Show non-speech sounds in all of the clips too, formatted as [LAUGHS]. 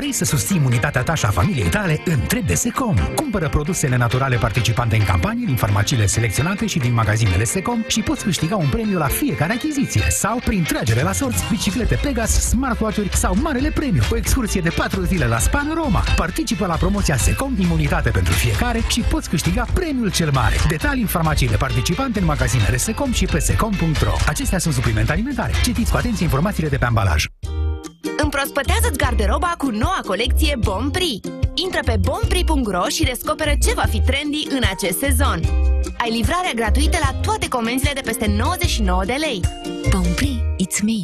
Vrei să susții imunitatea ta și a familiei tale? Întreb de Secom. Cumpără produsele naturale participante în campanie din farmaciile selecționate și din magazinele Secom și poți câștiga un premiu la fiecare achiziție sau prin tragere la sorți, biciclete Pegas, smartwatch-uri sau marele premiu, o excursie de 4 zile la Span Roma. Participă la promoția Secom Imunitate pentru fiecare și poți câștiga premiul cel mare. Detalii în farmaciile participante în magazinele Secom și pe secom.ro. Acestea sunt suplimente alimentare. Citiți cu atenție informațiile de pe ambalaj. Împrospătează-ți garderoba cu noua colecție Bompri. Intră pe bompri.ro și descoperă ce va fi trendy în acest sezon. Ai livrarea gratuită la toate comenzile de peste 99 de lei. Bompri, it's me.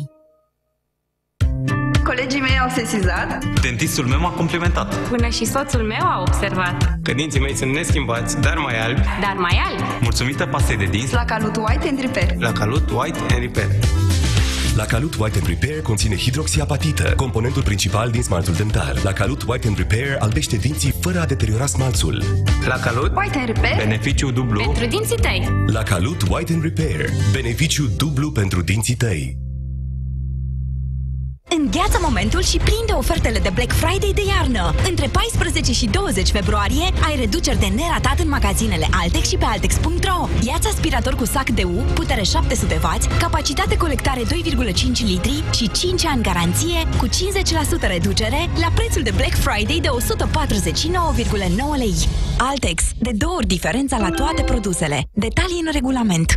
Colegii mei au sesizat. Dentistul meu m-a complimentat. Până și soțul meu a observat. Că dinții mei sunt neschimbați, dar mai albi. Dar mai albi. Mulțumită pastei de dinți. La Calut White and Repair. La Calut White and Repair. La Calut White and Repair conține hidroxiapatită, componentul principal din smaltul dentar. La Calut White and Repair albește dinții fără a deteriora smalțul. La Calut White and Repair. Beneficiu dublu pentru dinții tăi. La Calut White and Repair. Beneficiu dublu pentru dinții tăi. Îngheață momentul și prinde ofertele de Black Friday de iarnă. Între 14 și 20 februarie ai reduceri de neratat în magazinele Altex și pe Altex.ro. Iați aspirator cu sac de U, putere 700W, capacitate colectare 2,5 litri și 5 ani garanție cu 50% reducere la prețul de Black Friday de 149,9 lei. Altex. De două ori diferența la toate produsele. Detalii în regulament.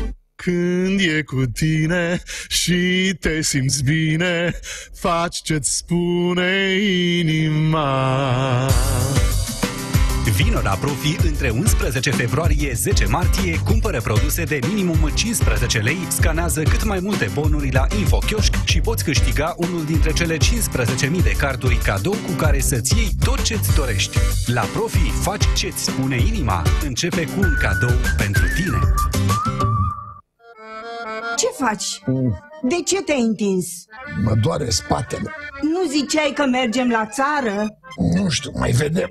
Când e cu tine și te simți bine, faci ce-ți spune inima. Vino la Profi între 11 februarie 10 martie, cumpără produse de minimum 15 lei, scanează cât mai multe bonuri la InfoKiosk și poți câștiga unul dintre cele 15.000 de carduri cadou cu care să-ți iei tot ce-ți dorești. La Profi faci ce-ți spune inima. Începe cu un cadou pentru tine. Ce faci? De ce te-ai întins? Mă doare spatele. Nu ziceai că mergem la țară? Nu știu, mai vedem.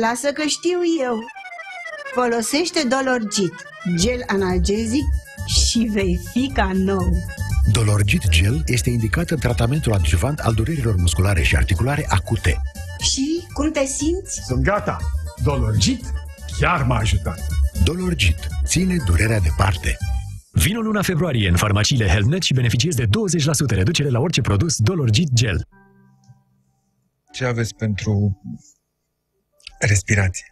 Lasă că știu eu. Folosește Dolorgit, gel analgezic și vei fi ca nou. Dolorgit Gel este indicat în tratamentul adjuvant al durerilor musculare și articulare acute. Și cum te simți? Sunt gata. Dolorgit chiar m-a ajutat. Dolorgit ține durerea departe. Vino luna februarie în farmaciile Helmnet și beneficiezi de 20% reducere la orice produs Dolorgit Gel. Ce aveți pentru respirație?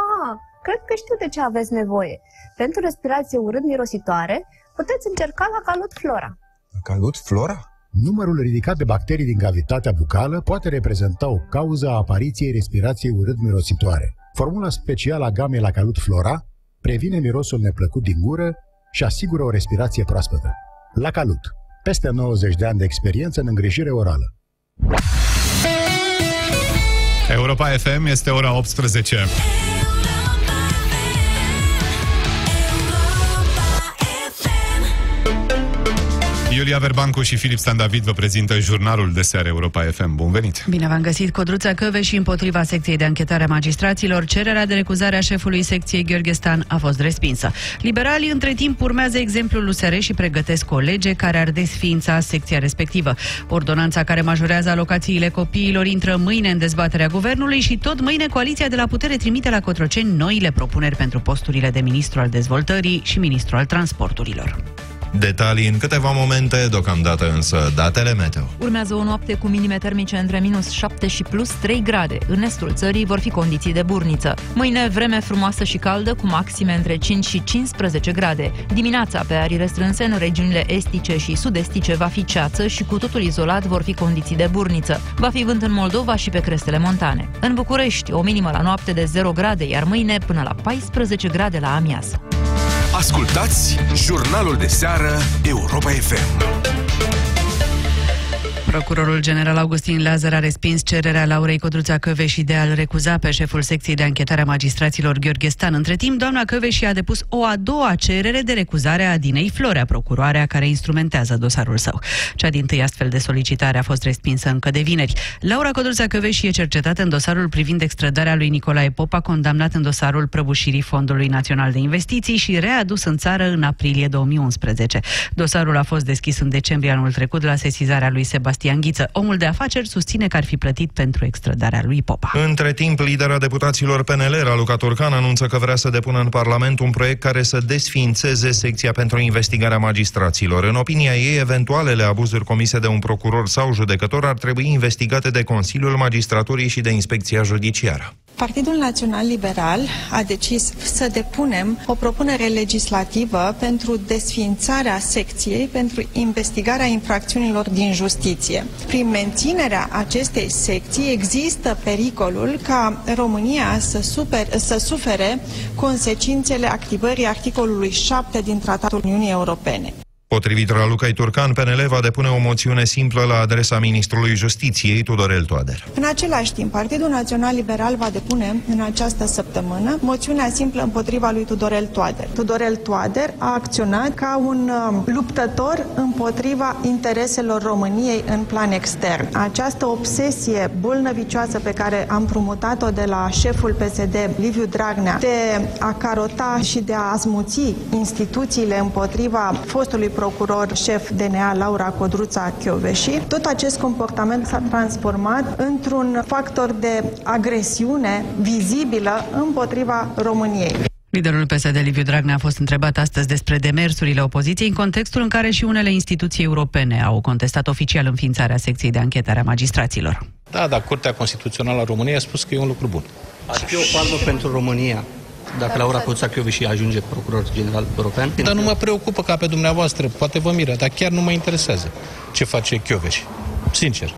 Ah, cred că știu de ce aveți nevoie. Pentru respirație urât-mirositoare, puteți încerca la Calut Flora. Calut Flora? Numărul ridicat de bacterii din cavitatea bucală poate reprezenta o cauză a apariției respirației urât-mirositoare. Formula specială a gamei la Calut Flora previne mirosul neplăcut din gură și asigură o respirație proaspătă. La Calut. Peste 90 de ani de experiență în îngrijire orală. Europa FM este ora 18. Iulia Verbancu și Filip Stan David vă prezintă jurnalul de seară Europa FM. Bun venit! Bine v-am găsit, Codruța Căve și împotriva secției de anchetare a magistraților, cererea de recuzare a șefului secției Gheorghe Stan a fost respinsă. Liberalii între timp urmează exemplul USR și pregătesc o lege care ar desființa secția respectivă. Ordonanța care majorează alocațiile copiilor intră mâine în dezbaterea guvernului și tot mâine coaliția de la putere trimite la Cotroceni noile propuneri pentru posturile de ministru al dezvoltării și ministru al transporturilor. Detalii în câteva momente, deocamdată însă datele meteo. Urmează o noapte cu minime termice între minus 7 și plus 3 grade. În estul țării vor fi condiții de burniță. Mâine vreme frumoasă și caldă cu maxime între 5 și 15 grade. Dimineața pe arii restrânse în regiunile estice și sud-estice va fi ceață și cu totul izolat vor fi condiții de burniță. Va fi vânt în Moldova și pe crestele montane. În București o minimă la noapte de 0 grade, iar mâine până la 14 grade la amiază. Ascultați jurnalul de seară Europa FM. Procurorul general Augustin Lazar a respins cererea Laurei Codruța Căveși de a-l recuza pe șeful secției de anchetare a magistraților Gheorghe Stan. Între timp, doamna Căveși a depus o a doua cerere de recuzare a Dinei Florea, procuroarea care instrumentează dosarul său. Cea din tâi astfel de solicitare a fost respinsă încă de vineri. Laura Codruța Căveși e cercetată în dosarul privind extradarea lui Nicolae Popa, condamnat în dosarul prăbușirii Fondului Național de Investiții și readus în țară în aprilie 2011. Dosarul a fost deschis în decembrie anul trecut la sesizarea lui Sebastian Ghiță. Omul de afaceri susține că ar fi plătit pentru extradarea lui Popa. Între timp, lidera deputaților PNL, Raluca Turcan, anunță că vrea să depună în Parlament un proiect care să desființeze secția pentru investigarea magistraților. În opinia ei, eventualele abuzuri comise de un procuror sau judecător ar trebui investigate de Consiliul Magistraturii și de Inspecția Judiciară. Partidul Național Liberal a decis să depunem o propunere legislativă pentru desființarea secției pentru investigarea infracțiunilor din justiție. Prin menținerea acestei secții există pericolul ca România să, super, să sufere consecințele activării articolului 7 din Tratatul Uniunii Europene. Potrivit Ralucai Turcan, PNL va depune o moțiune simplă la adresa ministrului Justiției, Tudorel Toader. În același timp, Partidul Național Liberal va depune în această săptămână moțiunea simplă împotriva lui Tudorel Toader. Tudorel Toader a acționat ca un uh, luptător împotriva intereselor României în plan extern. Această obsesie bolnăvicioasă pe care am promutat-o de la șeful PSD, Liviu Dragnea, de a carota și de a azmuți instituțiile împotriva fostului procuror șef DNA Laura Codruța Chioveși, tot acest comportament s-a transformat într-un factor de agresiune vizibilă împotriva României. Liderul PSD Liviu Dragnea a fost întrebat astăzi despre demersurile opoziției în contextul în care și unele instituții europene au contestat oficial înființarea secției de anchetare a magistraților. Da, dar Curtea Constituțională a României a spus că e un lucru bun. Ar fi o palmă pentru România dacă Laura Codruța și ajunge procuror general european? Dar nu mă preocupă ca pe dumneavoastră, poate vă miră, dar chiar nu mă interesează ce face Chioveși. Sincer.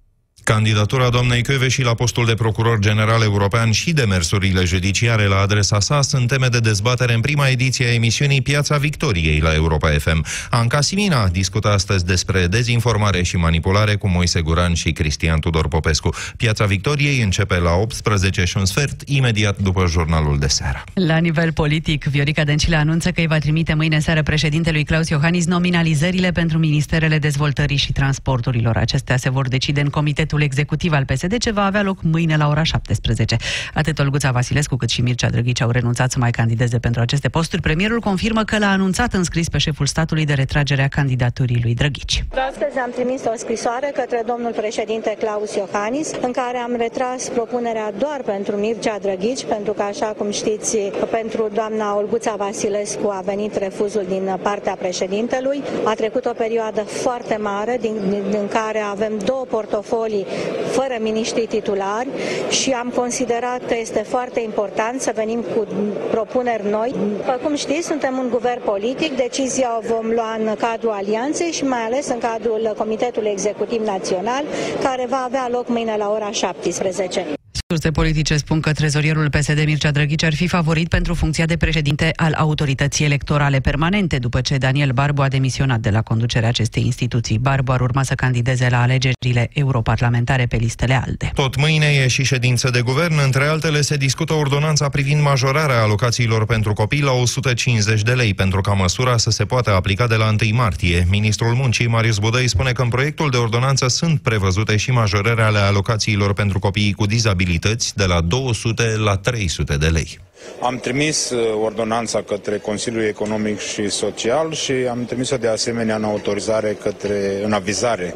Candidatura doamnei și la postul de procuror general european și demersurile judiciare la adresa sa sunt teme de dezbatere în prima ediție a emisiunii Piața Victoriei la Europa FM. Anca Simina discută astăzi despre dezinformare și manipulare cu Moise Guran și Cristian Tudor Popescu. Piața Victoriei începe la 18 și un sfert, imediat după jurnalul de seară. La nivel politic, Viorica Dăncilă anunță că îi va trimite mâine seară președintelui Claus Iohannis nominalizările pentru Ministerele Dezvoltării și Transporturilor. Acestea se vor decide în Comitetul Comitetul Executiv al PSD, ce va avea loc mâine la ora 17. Atât Olguța Vasilescu cât și Mircea Drăghici au renunțat să mai candideze pentru aceste posturi. Premierul confirmă că l-a anunțat în scris pe șeful statului de retragere a candidaturii lui Drăghici. Astăzi am trimis o scrisoare către domnul președinte Claus Iohannis, în care am retras propunerea doar pentru Mircea Drăghici, pentru că, așa cum știți, pentru doamna Olguța Vasilescu a venit refuzul din partea președintelui. A trecut o perioadă foarte mare, din, din care avem două portofolii fără miniștri titulari și am considerat că este foarte important să venim cu propuneri noi. După cum știți, suntem un guvern politic, decizia o vom lua în cadrul alianței și mai ales în cadrul Comitetului Executiv Național, care va avea loc mâine la ora 17. Surse politice spun că trezorierul PSD Mircea Drăghici ar fi favorit pentru funcția de președinte al autorității electorale permanente, după ce Daniel Barbu a demisionat de la conducerea acestei instituții. Barbu ar urma să candideze la alegerile europarlamentare pe listele alte. Tot mâine e și ședință de guvern. Între altele se discută ordonanța privind majorarea alocațiilor pentru copii la 150 de lei, pentru ca măsura să se poată aplica de la 1 martie. Ministrul Muncii, Marius Budăi, spune că în proiectul de ordonanță sunt prevăzute și majorarea ale alocațiilor pentru copiii cu dizabilități unități de la 200 la 300 de lei. Am trimis uh, ordonanța către Consiliul Economic și Social și am trimis-o de asemenea în autorizare către, în avizare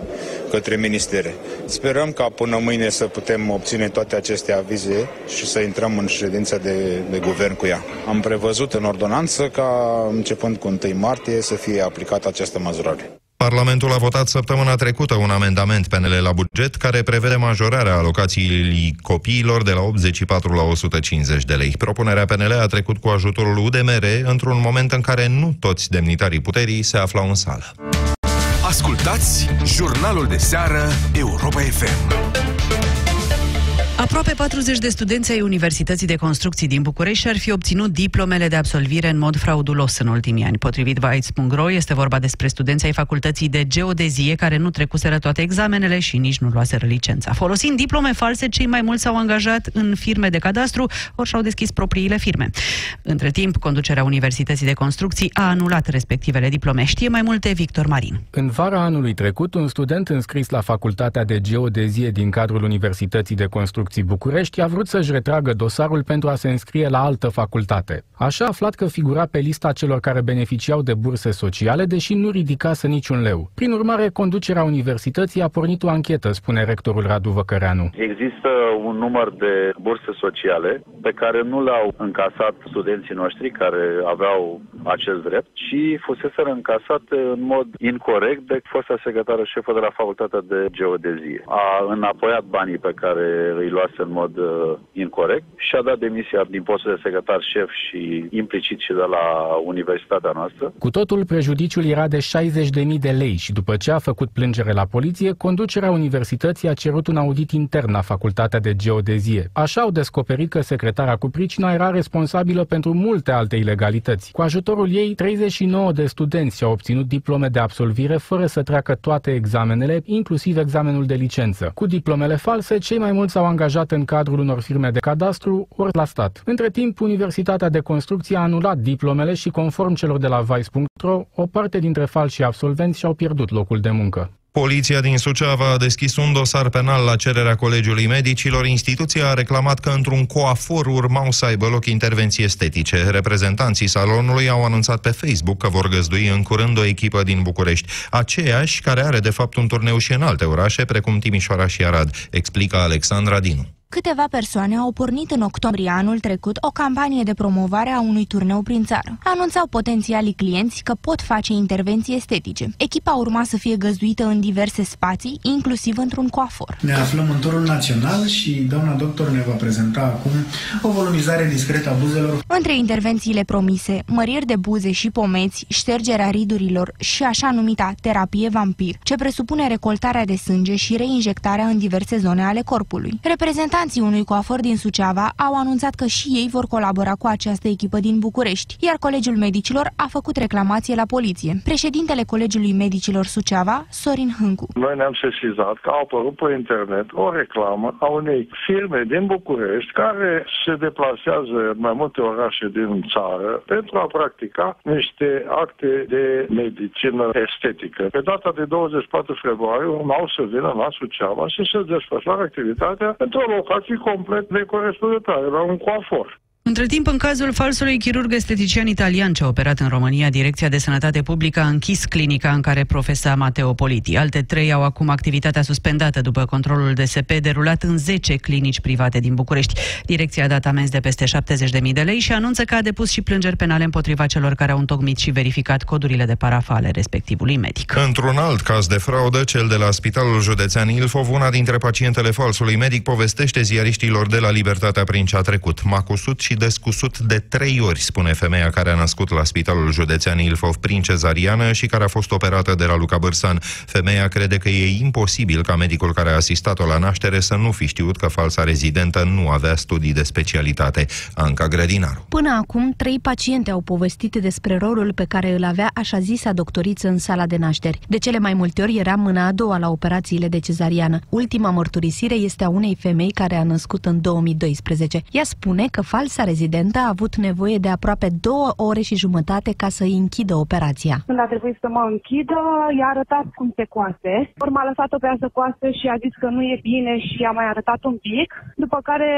către ministere. Sperăm ca până mâine să putem obține toate aceste avize și să intrăm în ședința de, de guvern cu ea. Am prevăzut în ordonanță ca începând cu 1 martie să fie aplicată această măsurare. Parlamentul a votat săptămâna trecută un amendament PNL la buget care prevede majorarea alocației copiilor de la 84 la 150 de lei. Propunerea PNL a trecut cu ajutorul UDMR într-un moment în care nu toți demnitarii puterii se aflau în sală. Ascultați jurnalul de seară Europa FM. Aproape 40 de studenți ai Universității de Construcții din București ar fi obținut diplomele de absolvire în mod fraudulos în ultimii ani. Potrivit Vice.ro, este vorba despre studenții ai Facultății de Geodezie care nu trecuseră toate examenele și nici nu luaseră licența. Folosind diplome false, cei mai mulți s-au angajat în firme de cadastru, ori și-au deschis propriile firme. Între timp, conducerea Universității de Construcții a anulat respectivele diplome. Știe mai multe Victor Marin. În vara anului trecut, un student înscris la Facultatea de Geodezie din cadrul Universității de Construcții Construcții București a vrut să-și retragă dosarul pentru a se înscrie la altă facultate. Așa a aflat că figura pe lista celor care beneficiau de burse sociale, deși nu ridicase niciun leu. Prin urmare, conducerea universității a pornit o anchetă, spune rectorul Radu Văcăreanu. Există un număr de burse sociale pe care nu le-au încasat studenții noștri care aveau acest drept, ci fusese încasate în mod incorrect de fosta secretară șefă de la Facultatea de Geodezie. A înapoiat banii pe care îi luase în mod uh, incorrect și a dat demisia din postul de secretar șef și implicit și de la universitatea noastră. Cu totul, prejudiciul era de 60.000 de lei și după ce a făcut plângere la poliție, conducerea universității a cerut un audit intern la Facultatea de Geodezie. Așa au descoperit că secretara cu pricina era responsabilă pentru multe alte ilegalități. Cu ajutorul ei, 39 de studenți au obținut diplome de absolvire fără să treacă toate examenele, inclusiv examenul de licență. Cu diplomele false, cei mai mulți au angajat în cadrul unor firme de cadastru ori la stat. Între timp, Universitatea de Construcție a anulat diplomele și, conform celor de la Vice.ro, o parte dintre falși absolvenți și-au pierdut locul de muncă. Poliția din Suceava a deschis un dosar penal la cererea Colegiului Medicilor. Instituția a reclamat că într-un coafor urmau să aibă loc intervenții estetice. Reprezentanții salonului au anunțat pe Facebook că vor găzdui în curând o echipă din București, aceeași care are de fapt un turneu și în alte orașe, precum Timișoara și Arad, explică Alexandra Dinu. Câteva persoane au pornit în octombrie anul trecut o campanie de promovare a unui turneu prin țară. Anunțau potențialii clienți că pot face intervenții estetice. Echipa urma să fie găzduită în diverse spații, inclusiv într-un coafor. Ne aflăm în turul național și doamna doctor ne va prezenta acum o volumizare discretă a buzelor. Între intervențiile promise, măriri de buze și pomeți, ștergerea ridurilor și așa numita terapie vampir, ce presupune recoltarea de sânge și reinjectarea în diverse zone ale corpului. Reprezentanții Reprezentanții unui coafor din Suceava au anunțat că și ei vor colabora cu această echipă din București, iar Colegiul Medicilor a făcut reclamație la poliție. Președintele Colegiului Medicilor Suceava, Sorin Hâncu. Noi ne-am sesizat că a apărut pe internet o reclamă a unei firme din București care se deplasează în mai multe orașe din țară pentru a practica niște acte de medicină estetică. Pe data de 24 februarie urmau să vină la Suceava și să desfășoare activitatea într-o locație locații complet necorespunzătoare, la un coafor. Între timp, în cazul falsului chirurg estetician italian ce a operat în România, Direcția de Sănătate Publică a închis clinica în care profesa Mateo Politi. Alte trei au acum activitatea suspendată după controlul DSP derulat în 10 clinici private din București. Direcția a dat amenzi de peste 70.000 de lei și anunță că a depus și plângeri penale împotriva celor care au întocmit și verificat codurile de parafale respectivului medic. Într-un alt caz de fraudă, cel de la Spitalul Județean Ilfov, una dintre pacientele falsului medic povestește ziariștilor de la Libertatea prin ce a trecut. M-a cusut și și descusut de trei ori, spune femeia care a născut la Spitalul Județean Ilfov prin cezariană și care a fost operată de la Luca Bărsan. Femeia crede că e imposibil ca medicul care a asistat-o la naștere să nu fi știut că falsa rezidentă nu avea studii de specialitate. Anca Grădinaru. Până acum, trei paciente au povestit despre rolul pe care îl avea așa zisa doctoriță în sala de nașteri. De cele mai multe ori era mâna a doua la operațiile de cezariană. Ultima mărturisire este a unei femei care a născut în 2012. Ea spune că falsa Fosta rezidentă a avut nevoie de aproape două ore și jumătate ca să îi închidă operația. Când a trebuit să mă închidă, i-a arătat cum se coase. Urma a lăsat-o pe ea să coase și a zis că nu e bine și a mai arătat un pic. După care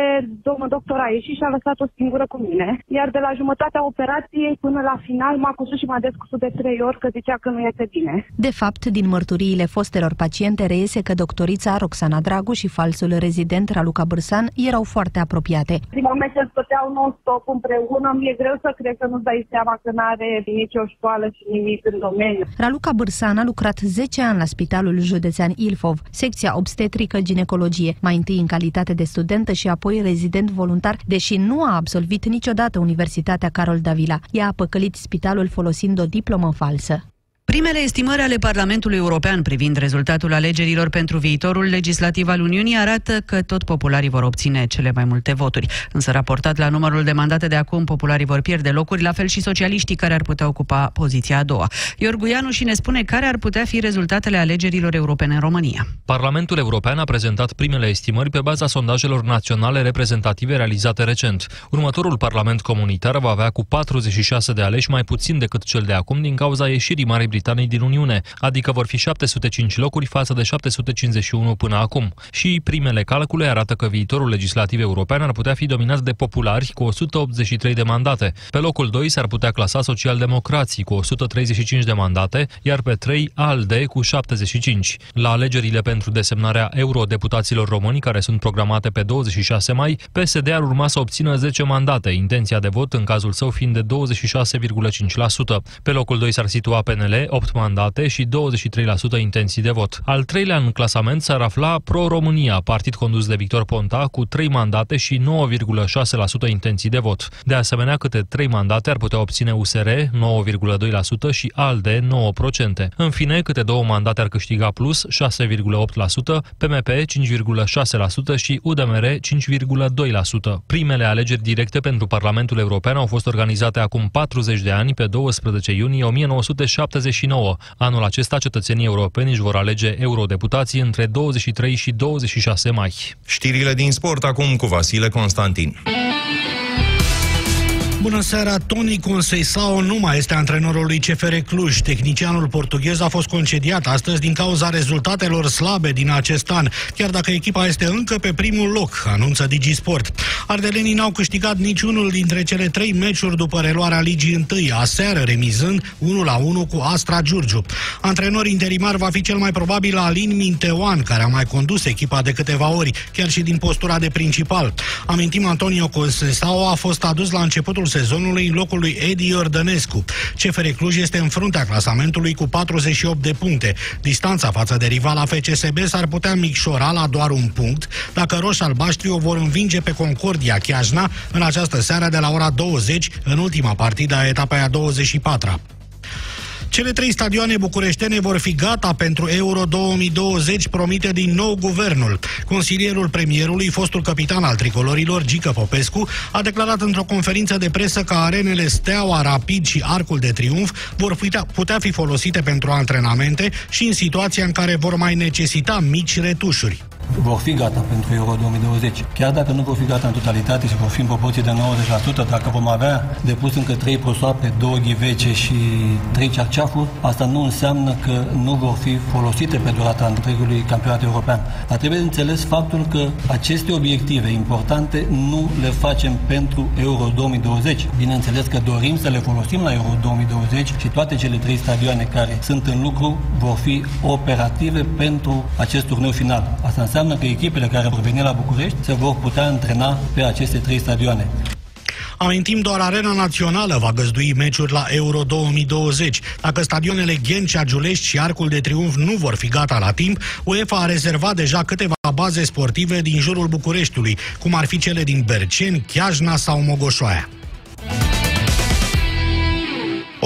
domnul doctor a ieșit și a lăsat-o singură cu mine. Iar de la jumătatea operației până la final m-a cusut și m-a descusut de trei ori că zicea că nu este bine. De fapt, din mărturiile fostelor paciente reiese că doctorița Roxana Dragu și falsul rezident Raluca Bârsan erau foarte apropiate. Din moment ce stăteau non-stop împreună, mi-e greu să cred că nu-ți dai seama că nu are nicio școală și nimic în domeniu. Raluca Bârsan a lucrat 10 ani la Spitalul Județean Ilfov, secția obstetrică-ginecologie, mai întâi în calitate de studentă și apoi rezident voluntar, deși nu a absolvit niciodată Universitatea Carol Davila. Ea a păcălit spitalul folosind o diplomă falsă. Primele estimări ale Parlamentului European privind rezultatul alegerilor pentru viitorul legislativ al Uniunii arată că tot popularii vor obține cele mai multe voturi. Însă, raportat la numărul de mandate de acum, popularii vor pierde locuri, la fel și socialiștii care ar putea ocupa poziția a doua. Iorguianu și ne spune care ar putea fi rezultatele alegerilor europene în România. Parlamentul European a prezentat primele estimări pe baza sondajelor naționale reprezentative realizate recent. Următorul Parlament comunitar va avea cu 46 de aleși mai puțin decât cel de acum din cauza ieșirii Marii Britanii din Uniune, adică vor fi 705 locuri față de 751 până acum. Și primele calcule arată că viitorul legislativ european ar putea fi dominat de populari cu 183 de mandate. Pe locul 2 s-ar putea clasa socialdemocrații cu 135 de mandate, iar pe 3 ALDE cu 75. La alegerile pentru desemnarea eurodeputaților români, care sunt programate pe 26 mai, PSD ar urma să obțină 10 mandate, intenția de vot în cazul său fiind de 26,5%. Pe locul 2 s-ar situa PNL, 8 mandate și 23% intenții de vot. Al treilea în clasament s-ar afla Pro-România, partid condus de Victor Ponta, cu 3 mandate și 9,6% intenții de vot. De asemenea, câte 3 mandate ar putea obține USR, 9,2% și ALDE, 9%. În fine, câte două mandate ar câștiga Plus, 6,8%, PMP, 5,6% și UDMR, 5,2%. Primele alegeri directe pentru Parlamentul European au fost organizate acum 40 de ani, pe 12 iunie 1979. Anul acesta, cetățenii europeni își vor alege eurodeputații între 23 și 26 mai. Știrile din sport acum cu Vasile Constantin. Bună seara, Toni Conceição nu mai este antrenorul lui CFR Cluj. Tehnicianul portughez a fost concediat astăzi din cauza rezultatelor slabe din acest an, chiar dacă echipa este încă pe primul loc, anunță Digisport. Ardelenii n-au câștigat niciunul dintre cele trei meciuri după reluarea ligii întâi, aseară remizând 1-1 cu Astra Giurgiu. Antrenor interimar va fi cel mai probabil Alin Minteoan, care a mai condus echipa de câteva ori, chiar și din postura de principal. Amintim, Antonio Conceição a fost adus la începutul sezonului în locul lui Edi Iordănescu. CFR Cluj este în fruntea clasamentului cu 48 de puncte. Distanța față de rivala FCSB s-ar putea micșora la doar un punct dacă roșii albaștri o vor învinge pe Concordia Chiajna în această seară de la ora 20 în ultima partidă a etapei a 24-a. Cele trei stadioane bucureștene vor fi gata pentru Euro 2020, promite din nou guvernul. Consilierul premierului, fostul capitan al tricolorilor, Gică Popescu, a declarat într-o conferință de presă că arenele Steaua, Rapid și Arcul de Triunf vor putea, putea fi folosite pentru antrenamente și în situația în care vor mai necesita mici retușuri vor fi gata pentru Euro 2020. Chiar dacă nu vor fi gata în totalitate și vor fi în proporție de 90%, dacă vom avea depus încă 3 prosoape, 2 ghivece și 3 cerceafuri, asta nu înseamnă că nu vor fi folosite pe durata întregului campionat european. Dar trebuie înțeles faptul că aceste obiective importante nu le facem pentru Euro 2020. Bineînțeles că dorim să le folosim la Euro 2020 și toate cele trei stadioane care sunt în lucru vor fi operative pentru acest turneu final. Asta înseamnă că echipele care vor veni la București se vor putea antrena pe aceste trei stadioane. Amintim, doar Arena Națională va găzdui meciuri la Euro 2020. Dacă stadionele Ghencea, Giulești și Arcul de Triunf nu vor fi gata la timp, UEFA a rezervat deja câteva baze sportive din jurul Bucureștiului, cum ar fi cele din Berceni, Chiajna sau Mogoșoaia.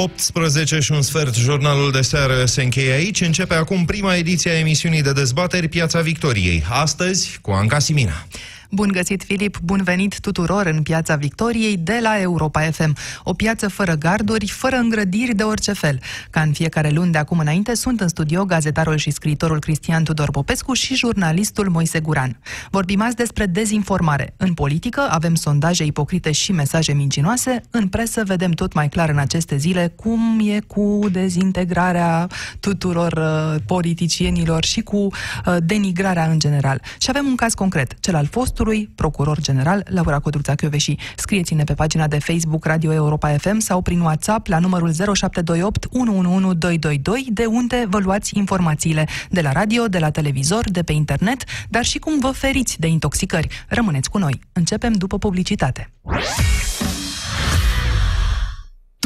18 și un sfert, jurnalul de seară se încheie aici. Începe acum prima ediție a emisiunii de dezbateri Piața Victoriei. Astăzi cu Anca Simina. Bun găsit, Filip! Bun venit tuturor în Piața Victoriei de la Europa FM. O piață fără garduri, fără îngrădiri de orice fel. Ca în fiecare luni de acum înainte, sunt în studio gazetarul și scriitorul Cristian Tudor Popescu și jurnalistul Moise Guran. Vorbim azi despre dezinformare. În politică avem sondaje ipocrite și mesaje mincinoase. În presă vedem tot mai clar în aceste zile cum e cu dezintegrarea tuturor uh, politicienilor și cu uh, denigrarea în general. Și avem un caz concret, cel al fost fostului procuror general Laura Codruța Chioveși. Scrieți-ne pe pagina de Facebook Radio Europa FM sau prin WhatsApp la numărul 0728 111222 de unde vă luați informațiile de la radio, de la televizor, de pe internet, dar și cum vă feriți de intoxicări. Rămâneți cu noi. Începem după publicitate.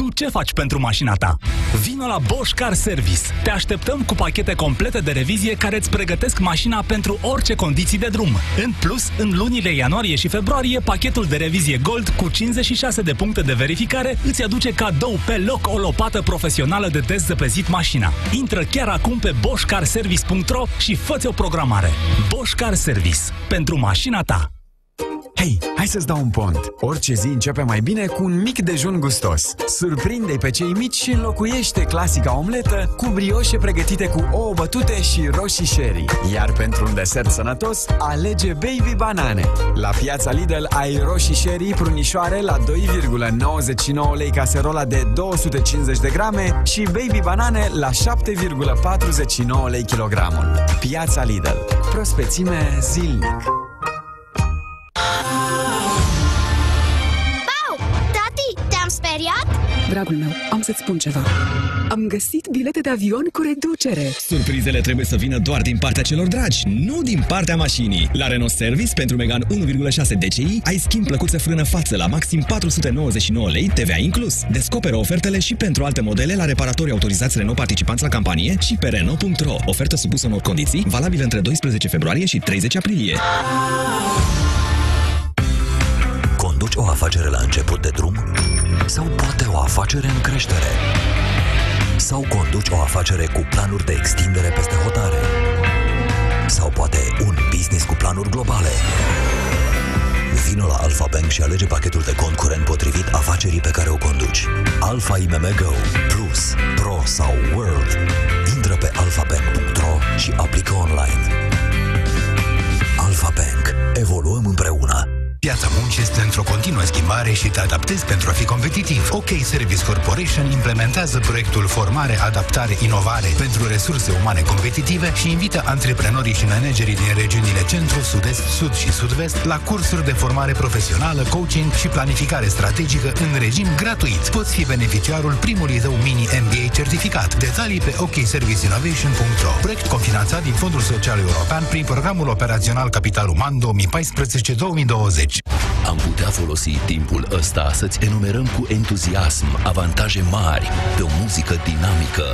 Tu ce faci pentru mașina ta? Vino la Bosch Car Service. Te așteptăm cu pachete complete de revizie care îți pregătesc mașina pentru orice condiții de drum. În plus, în lunile ianuarie și februarie, pachetul de revizie Gold cu 56 de puncte de verificare îți aduce cadou pe loc o lopată profesională de dezăpezit mașina. Intră chiar acum pe boschcarservice.ro și fă o programare. Bosch Car Service. Pentru mașina ta. Hei, hai să-ți dau un pont. Orice zi începe mai bine cu un mic dejun gustos. Surprinde pe cei mici și înlocuiește clasica omletă cu brioșe pregătite cu ouă bătute și roșii sherry. Iar pentru un desert sănătos, alege Baby Banane. La piața Lidl ai roșii sherry prunișoare la 2,99 lei caserola de 250 de grame și Baby Banane la 7,49 lei kilogramul. Piața Lidl. Prospețime zilnic. Speriat? Dragul meu, am să-ți spun ceva. Am găsit bilete de avion cu reducere. Surprizele trebuie să vină doar din partea celor dragi, nu din partea mașinii. La Renault Service, pentru Megan 1,6 DCI, ai schimb plăcuță frână față la maxim 499 lei, TVA inclus. Descoperă ofertele și pentru alte modele la reparatori autorizați Renault participanți la campanie și pe Renault.ro. Ofertă supusă unor condiții, valabilă între 12 februarie și 30 aprilie. Conduci o afacere la început de drum? Sau poate o afacere în creștere? Sau conduci o afacere cu planuri de extindere peste hotare? Sau poate un business cu planuri globale? Vino la Alpha Bank și alege pachetul de cont curent potrivit afacerii pe care o conduci. Alpha IMM Go, Plus, Pro sau World. Intră pe alphabank.ro și aplică online. Alpha Bank. Evoluăm împreună. Piața muncii este într-o continuă schimbare și te adaptezi pentru a fi competitiv. OK Service Corporation implementează proiectul Formare, Adaptare, Inovare pentru resurse umane competitive și invită antreprenorii și managerii din regiunile Centru, Sud-Est, Sud și Sud-Vest la cursuri de formare profesională, coaching și planificare strategică în regim gratuit. Poți fi beneficiarul primului tău mini MBA certificat. Detalii pe okserviceinnovation.ro Proiect cofinanțat din Fondul Social European prin Programul Operațional Capital Uman 2014-2020. Am putea folosi timpul ăsta să-ți enumerăm cu entuziasm avantaje mari de o muzică dinamică.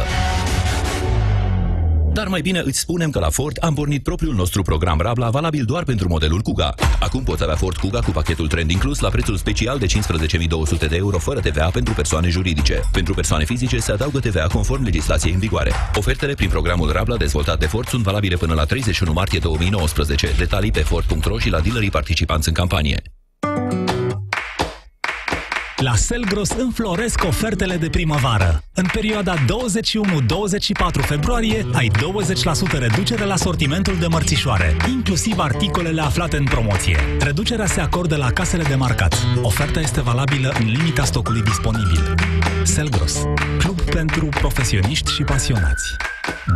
Dar mai bine îți spunem că la Ford am pornit propriul nostru program Rabla valabil doar pentru modelul Kuga. Acum poți avea Ford Kuga cu pachetul trend inclus la prețul special de 15.200 de euro fără TVA pentru persoane juridice. Pentru persoane fizice se adaugă TVA conform legislației în vigoare. Ofertele prin programul Rabla dezvoltat de Ford sunt valabile până la 31 martie 2019. Detalii pe Ford.ro și la dealerii participanți în campanie. La Selgros înfloresc ofertele de primăvară. În perioada 21-24 februarie ai 20% reducere la sortimentul de mărțișoare, inclusiv articolele aflate în promoție. Reducerea se acordă la casele de marcat. Oferta este valabilă în limita stocului disponibil. Selgros, club pentru profesioniști și pasionați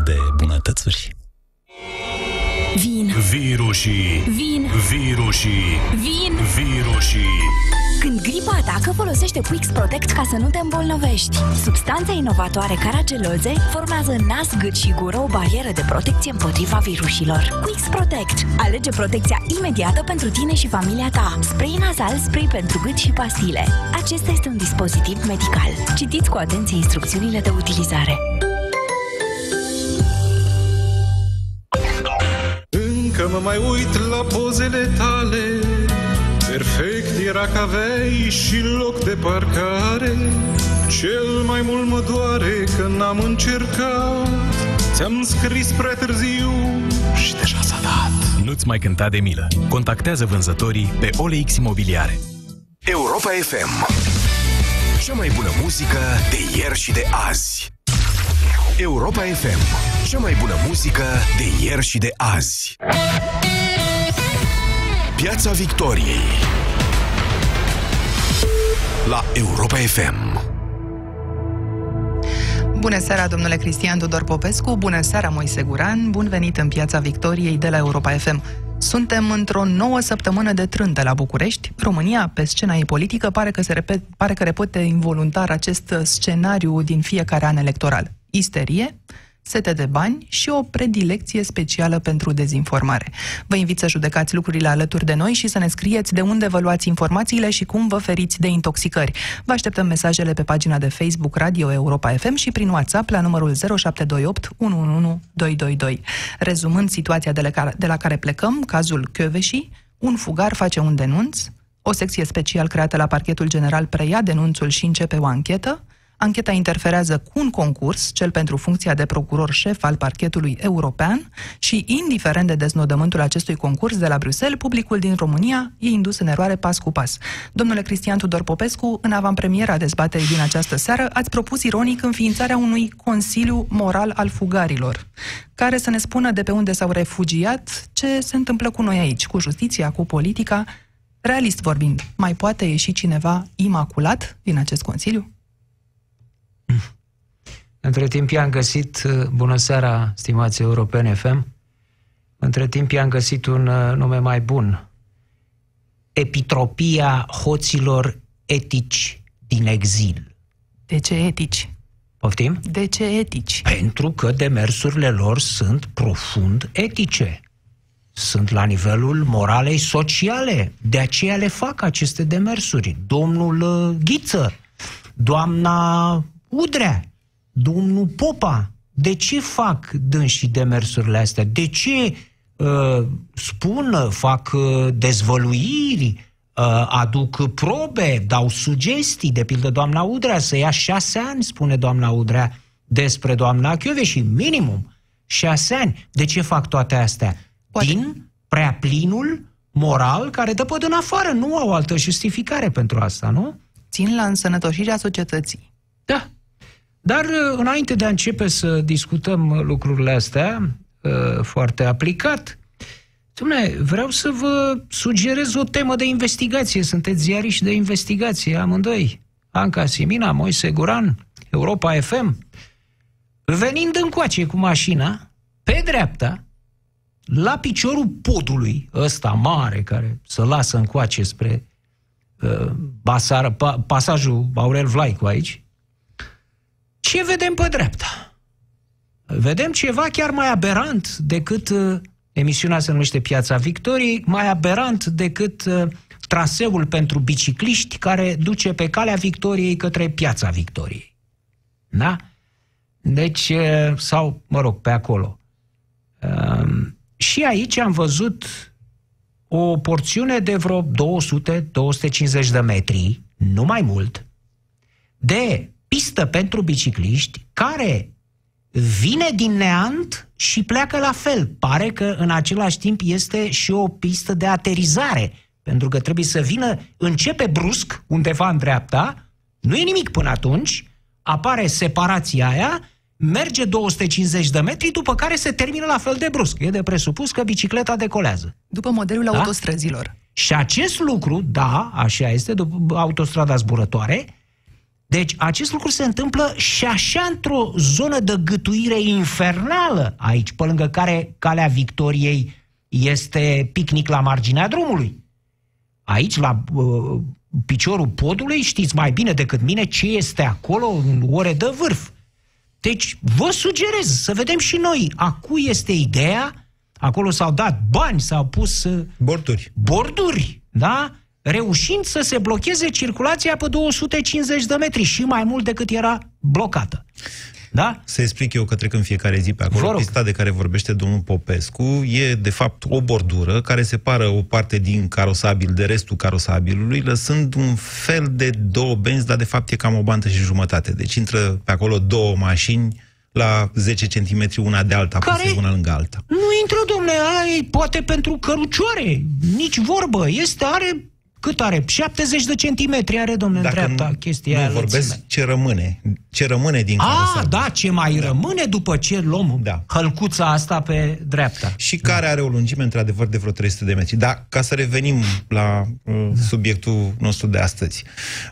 de bunătățuri. Vin. Virusii. Vin. Virusii. Vin. Virusii. Când gripa atacă, folosește Quix Protect ca să nu te îmbolnăvești. Substanța inovatoare Carageloze formează nas, gât și gură o barieră de protecție împotriva virusilor. Quix Protect. Alege protecția imediată pentru tine și familia ta. Spray nazal, spray pentru gât și pastile. Acesta este un dispozitiv medical. Citiți cu atenție instrucțiunile de utilizare. Mă mai uit la pozele tale Perfect era că aveai și loc de parcare Cel mai mult mă doare că n-am încercat Ți-am scris prea târziu și deja s-a dat Nu-ți mai cânta de milă. Contactează vânzătorii pe OLX Imobiliare. Europa FM. Cea mai bună muzică de ieri și de azi. Europa FM. Cea mai bună muzică de ieri și de azi. Piața Victoriei La Europa FM Bună seara, domnule Cristian Tudor Popescu, bună seara, Moise Guran, bun venit în Piața Victoriei de la Europa FM. Suntem într-o nouă săptămână de trântă la București. România, pe scena ei politică, pare că, se repet, pare că repete involuntar acest scenariu din fiecare an electoral. Isterie, sete de bani și o predilecție specială pentru dezinformare. Vă invit să judecați lucrurile alături de noi și să ne scrieți de unde vă luați informațiile și cum vă feriți de intoxicări. Vă așteptăm mesajele pe pagina de Facebook Radio Europa FM și prin WhatsApp la numărul 0728 111 222. Rezumând situația de la care, de la care plecăm, cazul Căveși, un fugar face un denunț, o secție special creată la parchetul general preia denunțul și începe o anchetă, Ancheta interferează cu un concurs, cel pentru funcția de procuror șef al parchetului european și, indiferent de deznodământul acestui concurs de la Bruxelles, publicul din România e indus în eroare pas cu pas. Domnule Cristian Tudor Popescu, în avantpremiera dezbaterii din această seară, ați propus ironic înființarea unui Consiliu Moral al Fugarilor, care să ne spună de pe unde s-au refugiat, ce se întâmplă cu noi aici, cu justiția, cu politica. Realist vorbind, mai poate ieși cineva imaculat din acest Consiliu? Între timp i-am găsit, uh, bună seara, stimați europene FM, între timp i-am găsit un uh, nume mai bun. Epitropia hoților etici din exil. De ce etici? Poftim? De ce etici? Pentru că demersurile lor sunt profund etice. Sunt la nivelul moralei sociale. De aceea le fac aceste demersuri. Domnul uh, Ghiță, doamna Udrea, domnul Popa, de ce fac dânsii demersurile astea? De ce uh, spun, fac uh, dezvăluiri, uh, aduc probe, dau sugestii, de pildă doamna Udrea, să ia șase ani, spune doamna Udrea, despre doamna și minimum șase ani. De ce fac toate astea? Poate. Din prea plinul moral care dă pe din afară. Nu au altă justificare pentru asta, nu? Țin la însănătoșirea societății. Da, dar uh, înainte de a începe să discutăm uh, lucrurile astea, uh, foarte aplicat, Dom'le, vreau să vă sugerez o temă de investigație. Sunteți ziariști de investigație, amândoi. Anca Simina, Moise Guran, Europa FM. Venind încoace cu mașina, pe dreapta, la piciorul podului ăsta mare care se lasă încoace spre uh, basar, pa, pasajul Aurel Vlaicu aici, ce vedem pe dreapta? Vedem ceva chiar mai aberant decât uh, emisiunea se numește Piața Victoriei, mai aberant decât uh, traseul pentru bicicliști care duce pe calea Victoriei către Piața Victoriei. Da? Deci, uh, sau, mă rog, pe acolo. Uh, și aici am văzut o porțiune de vreo 200-250 de metri, nu mai mult, de pistă pentru bicicliști care vine din neant și pleacă la fel. Pare că în același timp este și o pistă de aterizare, pentru că trebuie să vină, începe brusc undeva în dreapta, nu e nimic până atunci, apare separația aia, merge 250 de metri, după care se termină la fel de brusc. E de presupus că bicicleta decolează. După modelul da? autostrăzilor. Și acest lucru, da, așa este, după autostrada zburătoare, deci acest lucru se întâmplă și așa într-o zonă de gătuire infernală aici, pe lângă care calea Victoriei este picnic la marginea drumului. Aici, la uh, piciorul podului, știți mai bine decât mine ce este acolo în ore de vârf. Deci, vă sugerez să vedem și noi a cui este ideea. Acolo s-au dat bani, s-au pus... Uh, borduri. Borduri, da? Reușind să se blocheze circulația pe 250 de metri și mai mult decât era blocată. Da? Să explic eu că trec în fiecare zi pe acolo. Pista de care vorbește domnul Popescu e, de fapt, o bordură care separă o parte din carosabil de restul carosabilului, lăsând un fel de două benzi, dar de fapt e cam o bandă și jumătate. Deci intră pe acolo două mașini la 10 cm una de alta, care una lângă alta. Nu intră, domnule, ai poate pentru cărucioare, nici vorbă. Este, are cât are? 70 de centimetri are, domnule, Dacă dreapta nu, chestia Nu vorbesc lățime. ce rămâne. Ce rămâne din A, da, ce mai da. rămâne după ce luăm da. hălcuța asta pe dreapta. Și da. care are o lungime, într-adevăr, de vreo 300 de metri. Dar, ca să revenim la uh, da. subiectul nostru de astăzi.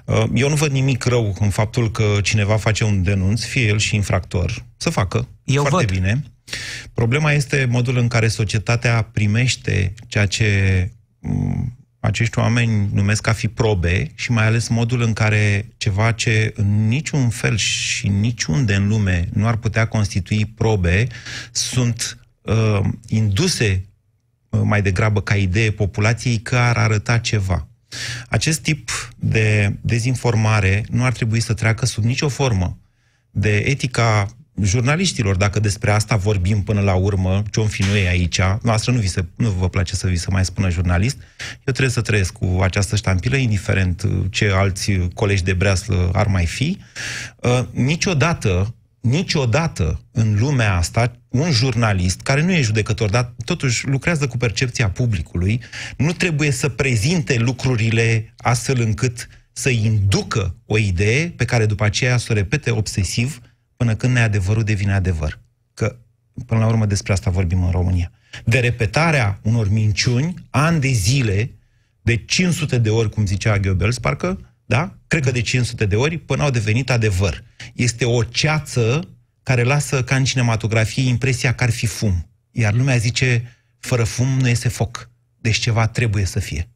Uh, eu nu văd nimic rău în faptul că cineva face un denunț, fie el și infractor, să facă. Eu foarte văd. bine. Problema este modul în care societatea primește ceea ce um, acești oameni numesc a fi probe și mai ales modul în care ceva ce în niciun fel și niciunde în lume nu ar putea constitui probe sunt uh, induse uh, mai degrabă ca idee populației că ar arăta ceva. Acest tip de dezinformare nu ar trebui să treacă sub nicio formă de etica jurnaliștilor, dacă despre asta vorbim până la urmă, ce-om fi noi aici, noastră nu, vi se, nu vă place să vi se mai spună jurnalist, eu trebuie să trăiesc cu această ștampilă, indiferent ce alți colegi de breaslă ar mai fi. Uh, niciodată, niciodată în lumea asta, un jurnalist care nu e judecător, dar totuși lucrează cu percepția publicului, nu trebuie să prezinte lucrurile astfel încât să inducă o idee pe care după aceea să o repete obsesiv, până când neadevărul devine adevăr. Că, până la urmă, despre asta vorbim în România. De repetarea unor minciuni, ani de zile, de 500 de ori, cum zicea Goebbels, parcă, da? Cred că de 500 de ori, până au devenit adevăr. Este o ceață care lasă, ca în cinematografie, impresia că ar fi fum. Iar lumea zice, fără fum nu iese foc. Deci ceva trebuie să fie.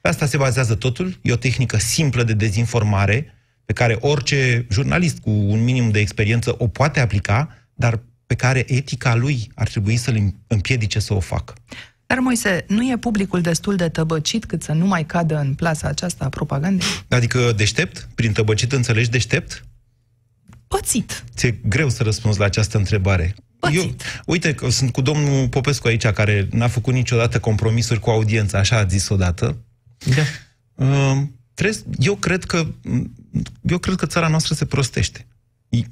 Pe asta se bazează totul, e o tehnică simplă de dezinformare, pe care orice jurnalist cu un minim de experiență o poate aplica, dar pe care etica lui ar trebui să-l împiedice să o facă. Dar, Moise, nu e publicul destul de tăbăcit cât să nu mai cadă în plasa aceasta a propagandei? Adică deștept? Prin tăbăcit înțelegi deștept? Pățit. Ți-e greu să răspunzi la această întrebare. Pățit. Eu, uite, că sunt cu domnul Popescu aici, care n-a făcut niciodată compromisuri cu audiența, așa a zis odată. Da. Uh, trebuie, eu cred că eu cred că țara noastră se prostește.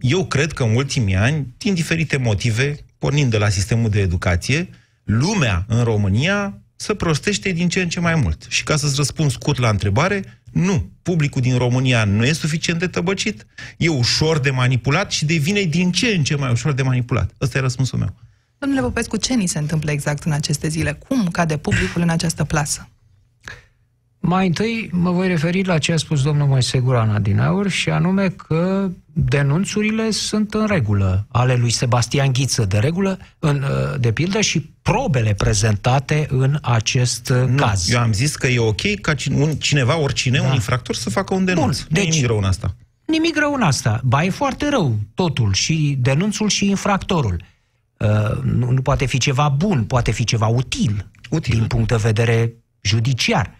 Eu cred că în ultimii ani, din diferite motive, pornind de la sistemul de educație, lumea în România se prostește din ce în ce mai mult. Și ca să-ți răspund scurt la întrebare, nu. Publicul din România nu e suficient de tăbăcit, e ușor de manipulat și devine din ce în ce mai ușor de manipulat. Ăsta e răspunsul meu. Domnule Popescu, ce ni se întâmplă exact în aceste zile? Cum cade publicul în această plasă? Mai întâi mă voi referi la ce a spus domnul Moise Guran din aur și anume că denunțurile sunt în regulă ale lui Sebastian Ghiță, de regulă, în, de pildă, și probele prezentate în acest nu, caz. Eu am zis că e ok ca cineva, oricine, da. un infractor, să facă un denunț. Bun, deci, nimic rău în asta. Nimic rău în asta. Ba, e foarte rău totul, și denunțul și infractorul. Uh, nu, nu poate fi ceva bun, poate fi ceva util, util. din punct de vedere judiciar.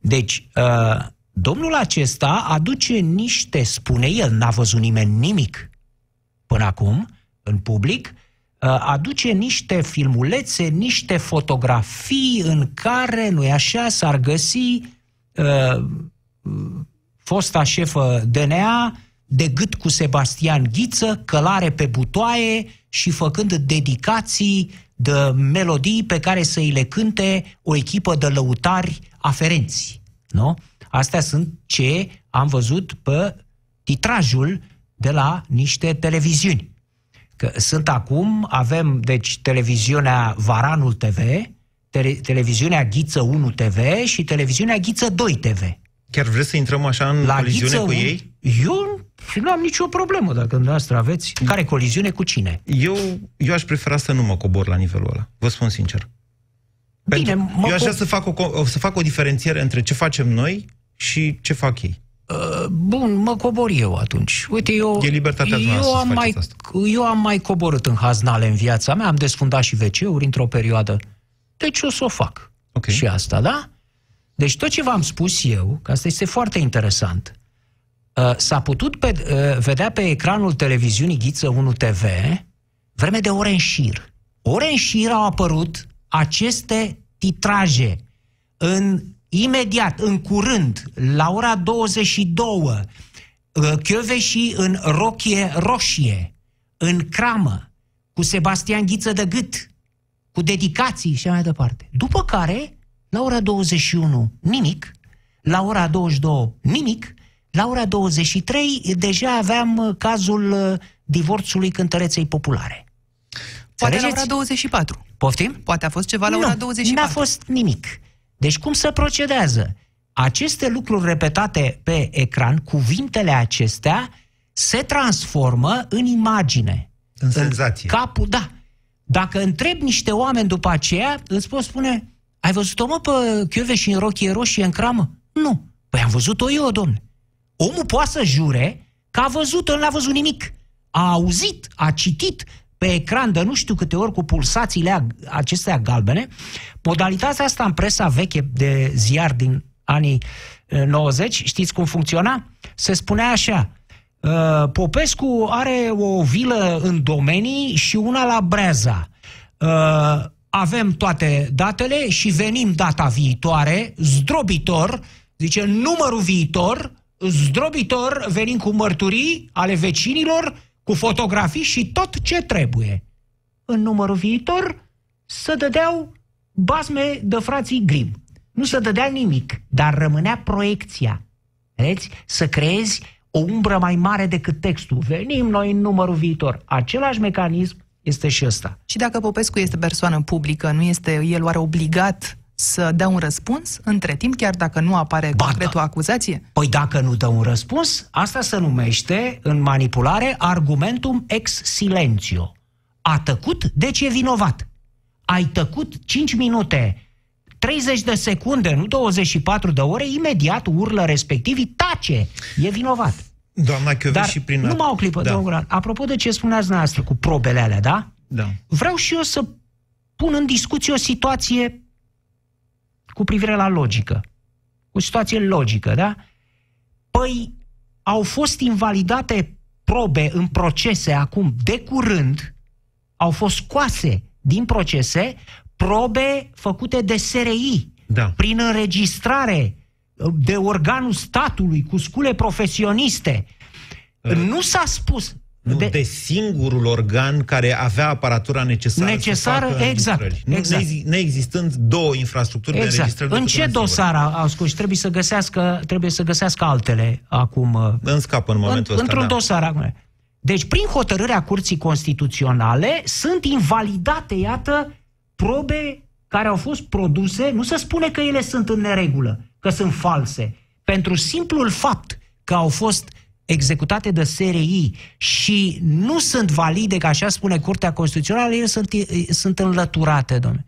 Deci, uh, domnul acesta aduce niște, spune el, n-a văzut nimeni nimic până acum, în public, uh, aduce niște filmulețe, niște fotografii în care, nu-i așa, s-ar găsi uh, fosta șefă DNA de gât cu Sebastian Ghiță, călare pe butoaie și făcând dedicații de melodii pe care să îi le cânte o echipă de lăutari aferenți. Nu? Astea sunt ce am văzut pe titrajul de la niște televiziuni. Că sunt acum, avem, deci, televiziunea Varanul TV, tele, televiziunea Ghiță 1 TV și televiziunea Ghiță 2 TV. Chiar vreți să intrăm așa în la coliziune Ghiță cu ei? Eu nu am nicio problemă dacă dumneavoastră aveți. Care coliziune cu cine? Eu, eu aș prefera să nu mă cobor la nivelul ăla. Vă spun sincer. Bine, Pentru, eu aș vrea să fac, o, să fac o diferențiere între ce facem noi și ce fac ei. Uh, bun, mă cobor eu atunci. Uite, eu, e libertatea eu, am mai, asta. eu am mai coborât în haznale în viața mea, am desfundat și wc într-o perioadă. Deci o să o fac. Okay. Și asta, da? Deci tot ce v-am spus eu, că asta este foarte interesant, uh, s-a putut pe, uh, vedea pe ecranul televiziunii Ghiță 1 TV vreme de ore în șir. Ore în șir au apărut aceste titraje în imediat, în curând, la ora 22, și în rochie roșie, în cramă, cu Sebastian Ghiță de gât, cu dedicații și mai departe. După care, la ora 21, nimic, la ora 22, nimic, la ora 23 deja aveam cazul divorțului cântăreței populare. Poate la ora 24. Poftim? Poate a fost ceva la nu, ora 24. n-a fost nimic. Deci cum se procedează? Aceste lucruri repetate pe ecran, cuvintele acestea, se transformă în imagine. În senzație. În capul, da. Dacă întreb niște oameni după aceea, îți pot spune, Ai văzut-o, mă, pe și în rochie roșie în cramă? Nu. Păi am văzut-o eu, domne. Omul poate să jure că a văzut-o, nu a văzut nimic. A auzit, a citit pe ecran de nu știu câte ori cu pulsațiile acestea galbene. Modalitatea asta în presa veche de ziar din anii 90, știți cum funcționa? Se spunea așa, uh, Popescu are o vilă în domenii și una la Breza. Uh, avem toate datele și venim data viitoare, zdrobitor, zice numărul viitor, zdrobitor, venim cu mărturii ale vecinilor, cu fotografii și tot ce trebuie. În numărul viitor să dădeau basme de frații Grim. Nu se dădea nimic, dar rămânea proiecția. Vedeți? Să creezi o umbră mai mare decât textul. Venim noi în numărul viitor. Același mecanism este și ăsta. Și dacă Popescu este persoană publică, nu este el oare obligat să dea un răspuns între timp, chiar dacă nu apare ba, concret da. o acuzație? Păi dacă nu dă un răspuns, asta se numește în manipulare argumentum ex silentio. A tăcut, deci e vinovat. Ai tăcut 5 minute 30 de secunde, nu 24 de ore, imediat urlă respectivii, tace, e vinovat. Doamna Chioveș și prin... Nu o clipă, da. domnul Apropo de ce spuneați noastră cu probele alea, da? Da. Vreau și eu să pun în discuție o situație cu privire la logică. O situație logică, da? Păi au fost invalidate probe în procese acum de curând, au fost scoase din procese probe făcute de SRI, da. prin înregistrare uh, de organul statului, cu scule profesioniste. Uh. Nu s-a spus... Nu, de, de singurul organ care avea aparatura necesară necesară, să exact, nu, exact. Neexistând două infrastructuri exact. de înregistrări. În ce dosar au scos? Trebuie să găsească, trebuie să găsească altele acum. Uh, în scapă în momentul în, ăsta, Într-un da. dosar acum. Deci, prin hotărârea Curții Constituționale, sunt invalidate, iată, probe care au fost produse, nu se spune că ele sunt în neregulă, că sunt false. Pentru simplul fapt că au fost executate de SRI și nu sunt valide, ca așa spune Curtea Constituțională, ele sunt, sunt înlăturate, domnule.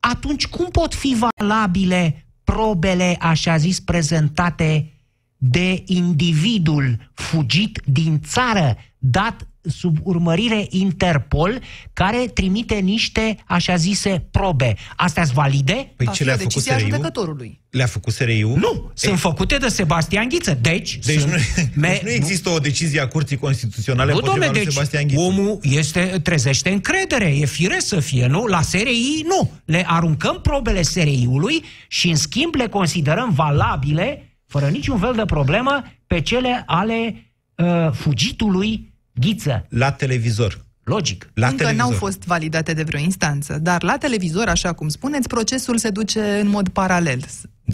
Atunci cum pot fi valabile probele, așa zis, prezentate de individul fugit din țară, dat sub urmărire Interpol, care trimite niște, așa zise, probe. Astea sunt valide? Păi ce le-a făcut SRI-ul? Le-a făcut SRI-ul? Nu, Ei. sunt făcute de Sebastian Ghiță. Deci, deci, sunt, nu, me, deci nu există o decizie a Curții Constituționale nu, domne, deci Sebastian Ghiță. omul este, trezește încredere, e firesc să fie, nu? La SRI, nu. Le aruncăm probele SRI-ului și, în schimb, le considerăm valabile, fără niciun fel de problemă, pe cele ale uh, fugitului Ghiță. La televizor. Logic. La Încă televizor. n-au fost validate de vreo instanță, dar la televizor, așa cum spuneți, procesul se duce în mod paralel.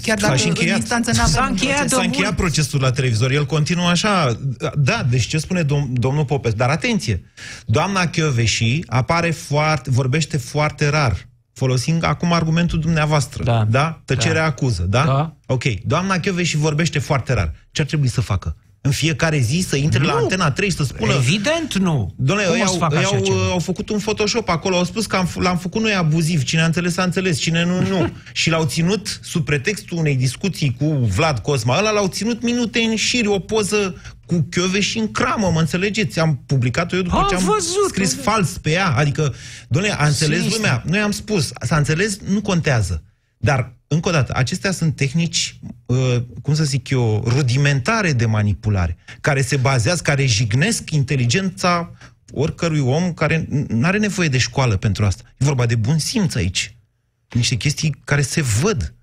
Chiar dacă și încheiat. în instanță n-avem S-a încheiat, proces. S-a încheiat procesul la televizor, el continuă așa. Da, deci ce spune dom- domnul Popescu? Dar atenție, doamna Chioveși apare foarte, vorbește foarte rar. Folosind acum argumentul dumneavoastră. Da. da? Tăcerea Da. acuză, da? Da. Ok. Doamna Chioveși vorbește foarte rar. Ce ar trebui să facă? În fiecare zi să intre Nu. la Antena 3 și să spună... Evident nu. Doamne, Cum ei o să au, facă ei așa au, ceva? au făcut un Photoshop acolo, au spus că am, f- l-am făcut noi abuziv, cine a înțeles, a înțeles, cine nu, nu. [LAUGHS] și l-au ținut, sub pretextul unei discuții cu Vlad Cosma, ăla l-au ținut minute în șir, o poză cu chiove și în cramă, mă înțelegeți? Am publicat-o eu după Am ce am văzut, scris da. fals pe ea. Adică, doamne, a înțeles Sinistru. lumea. Noi am spus, s-a înțeles, nu contează. Dar, încă o dată, acestea sunt tehnici, uh, cum să zic eu, rudimentare de manipulare, care se bazează, care jignesc inteligența oricărui om care nu are nevoie de școală pentru asta. E vorba de bun simț aici. Niște chestii care se văd.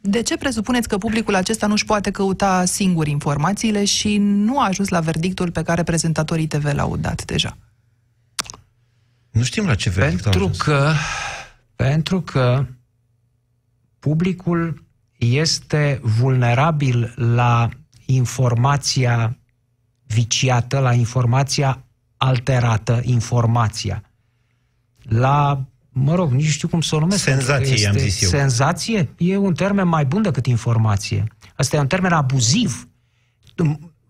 De ce presupuneți că publicul acesta nu-și poate căuta singur informațiile și nu a ajuns la verdictul pe care prezentatorii TV l-au dat deja? Nu știm la ce verdict au Pentru ajuns. că, pentru că publicul este vulnerabil la informația viciată, la informația alterată, informația. La, mă rog, nici nu știu cum să o numesc. Senzație, pentru că i-am este- zis eu. Senzație e un termen mai bun decât informație. Asta e un termen abuziv.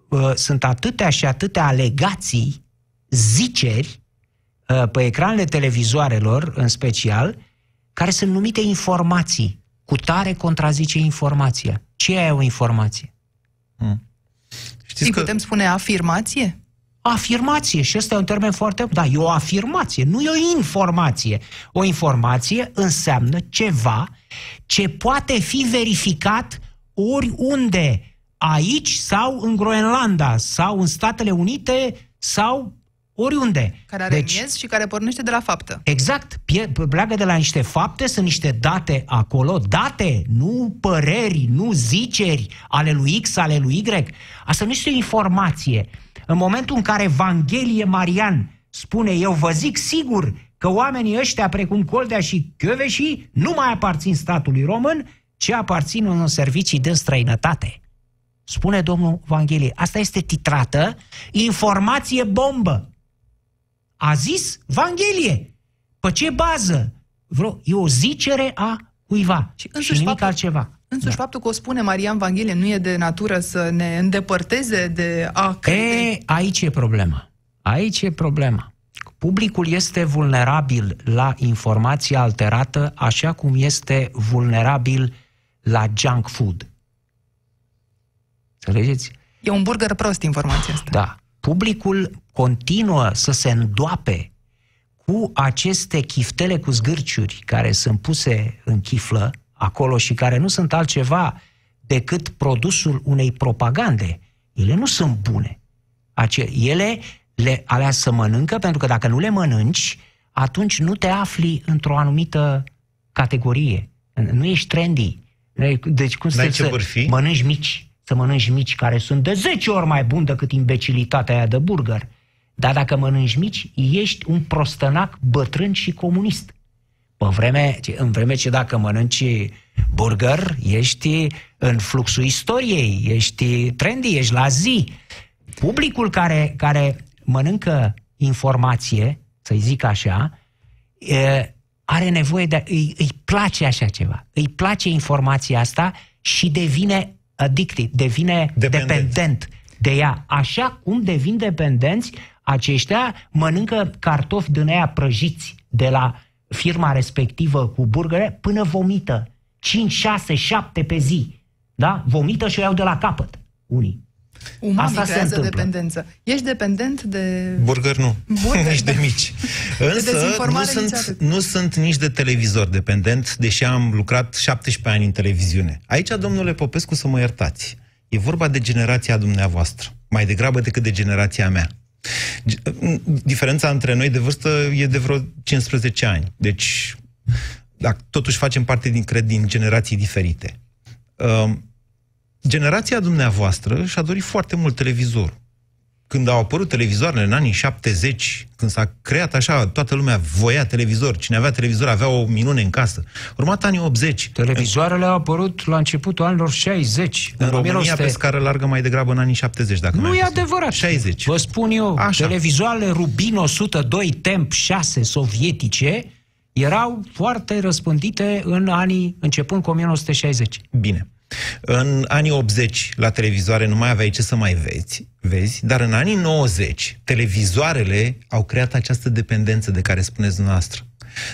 Uh, Sunt atâtea și atâtea alegații, ziceri, uh, pe ecranele televizoarelor în special, care sunt numite informații. Cu tare contrazice informația. Ce e o informație? Știți Îi că... putem spune afirmație? Afirmație, și ăsta e un termen foarte... Da, e o afirmație, nu e o informație. O informație înseamnă ceva ce poate fi verificat oriunde, aici sau în Groenlanda, sau în Statele Unite, sau oriunde. Care are deci, miez și care pornește de la faptă. Exact. Pleacă de la niște fapte, sunt niște date acolo, date, nu păreri, nu ziceri ale lui X, ale lui Y. Asta nu este o informație. În momentul în care Evanghelie Marian spune, eu vă zic sigur că oamenii ăștia, precum Coldea și Chioveși, nu mai aparțin statului român, ci aparțin unor servicii de străinătate. Spune domnul Evanghelie. Asta este titrată informație bombă. A zis Evanghelie. Pe ce bază? Vreo, e o zicere a cuiva și, și nimic faptul, altceva. Însuși da. faptul că o spune Marian Evanghelie nu e de natură să ne îndepărteze de a crede? E, aici e problema. Aici e problema. Publicul este vulnerabil la informație alterată, așa cum este vulnerabil la junk food. Înțelegeți? E un burger prost informația asta. Da. Publicul continuă să se îndoape cu aceste chiftele cu zgârciuri care sunt puse în chiflă acolo și care nu sunt altceva decât produsul unei propagande. Ele nu sunt bune. Ace- ele le alea să mănâncă pentru că dacă nu le mănânci, atunci nu te afli într-o anumită categorie. Nu ești trendy. Deci cum să mănânci mici să mănânci mici care sunt de 10 ori mai buni decât imbecilitatea aia de burger. Dar dacă mănânci mici, ești un prostănac bătrân și comunist. Pe vreme, în vreme ce dacă mănânci burger, ești în fluxul istoriei, ești trendy, ești la zi. Publicul care, care mănâncă informație, să-i zic așa, e, are nevoie de... Îi, îi place așa ceva. Îi place informația asta și devine addicted, devine dependent. dependent de ea. Așa cum devin dependenți aceștia, mănâncă cartofi din aia prăjiți de la firma respectivă cu burgere până vomită. 5, 6, 7 pe zi. Da? Vomită și o iau de la capăt. Unii. Umami Asta creează se dependență. Ești dependent de... Burger nu, Burger, [LAUGHS] nici de mici. Însă de nu sunt, nu sunt nici de televizor dependent, deși am lucrat 17 ani în televiziune. Aici, domnule Popescu, să mă iertați. E vorba de generația dumneavoastră, mai degrabă decât de generația mea. Diferența între noi de vârstă e de vreo 15 ani. Deci, dacă totuși facem parte, din, cred, din generații diferite. Uh, generația dumneavoastră și-a dorit foarte mult televizor. Când au apărut televizoarele în anii 70, când s-a creat așa, toată lumea voia televizor, cine avea televizor avea o minune în casă. Urmat anii 80. Televizoarele au apărut la începutul anilor 60. În, în România 1900... pe scară largă mai degrabă în anii 70, dacă Nu e adevărat. 60. Vă spun eu, așa. televizoarele Rubin 102 Temp 6 sovietice erau foarte răspândite în anii începând cu 1960. Bine. În anii 80, la televizoare, nu mai aveai ce să mai vezi, vezi, dar în anii 90, televizoarele au creat această dependență de care spuneți dumneavoastră.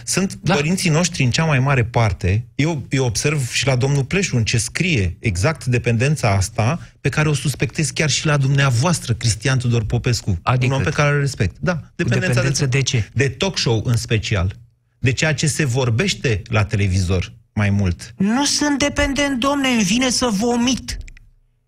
Sunt da. părinții noștri în cea mai mare parte, eu, eu observ și la domnul Pleșu în ce scrie exact dependența asta, pe care o suspectez chiar și la dumneavoastră, Cristian Tudor Popescu, adică un om pe care îl respect. Da, dependența, dependență de, de ce? De talk show în special. De ceea ce se vorbește la televizor mai mult. Nu sunt dependent, domne, îmi vine să vomit.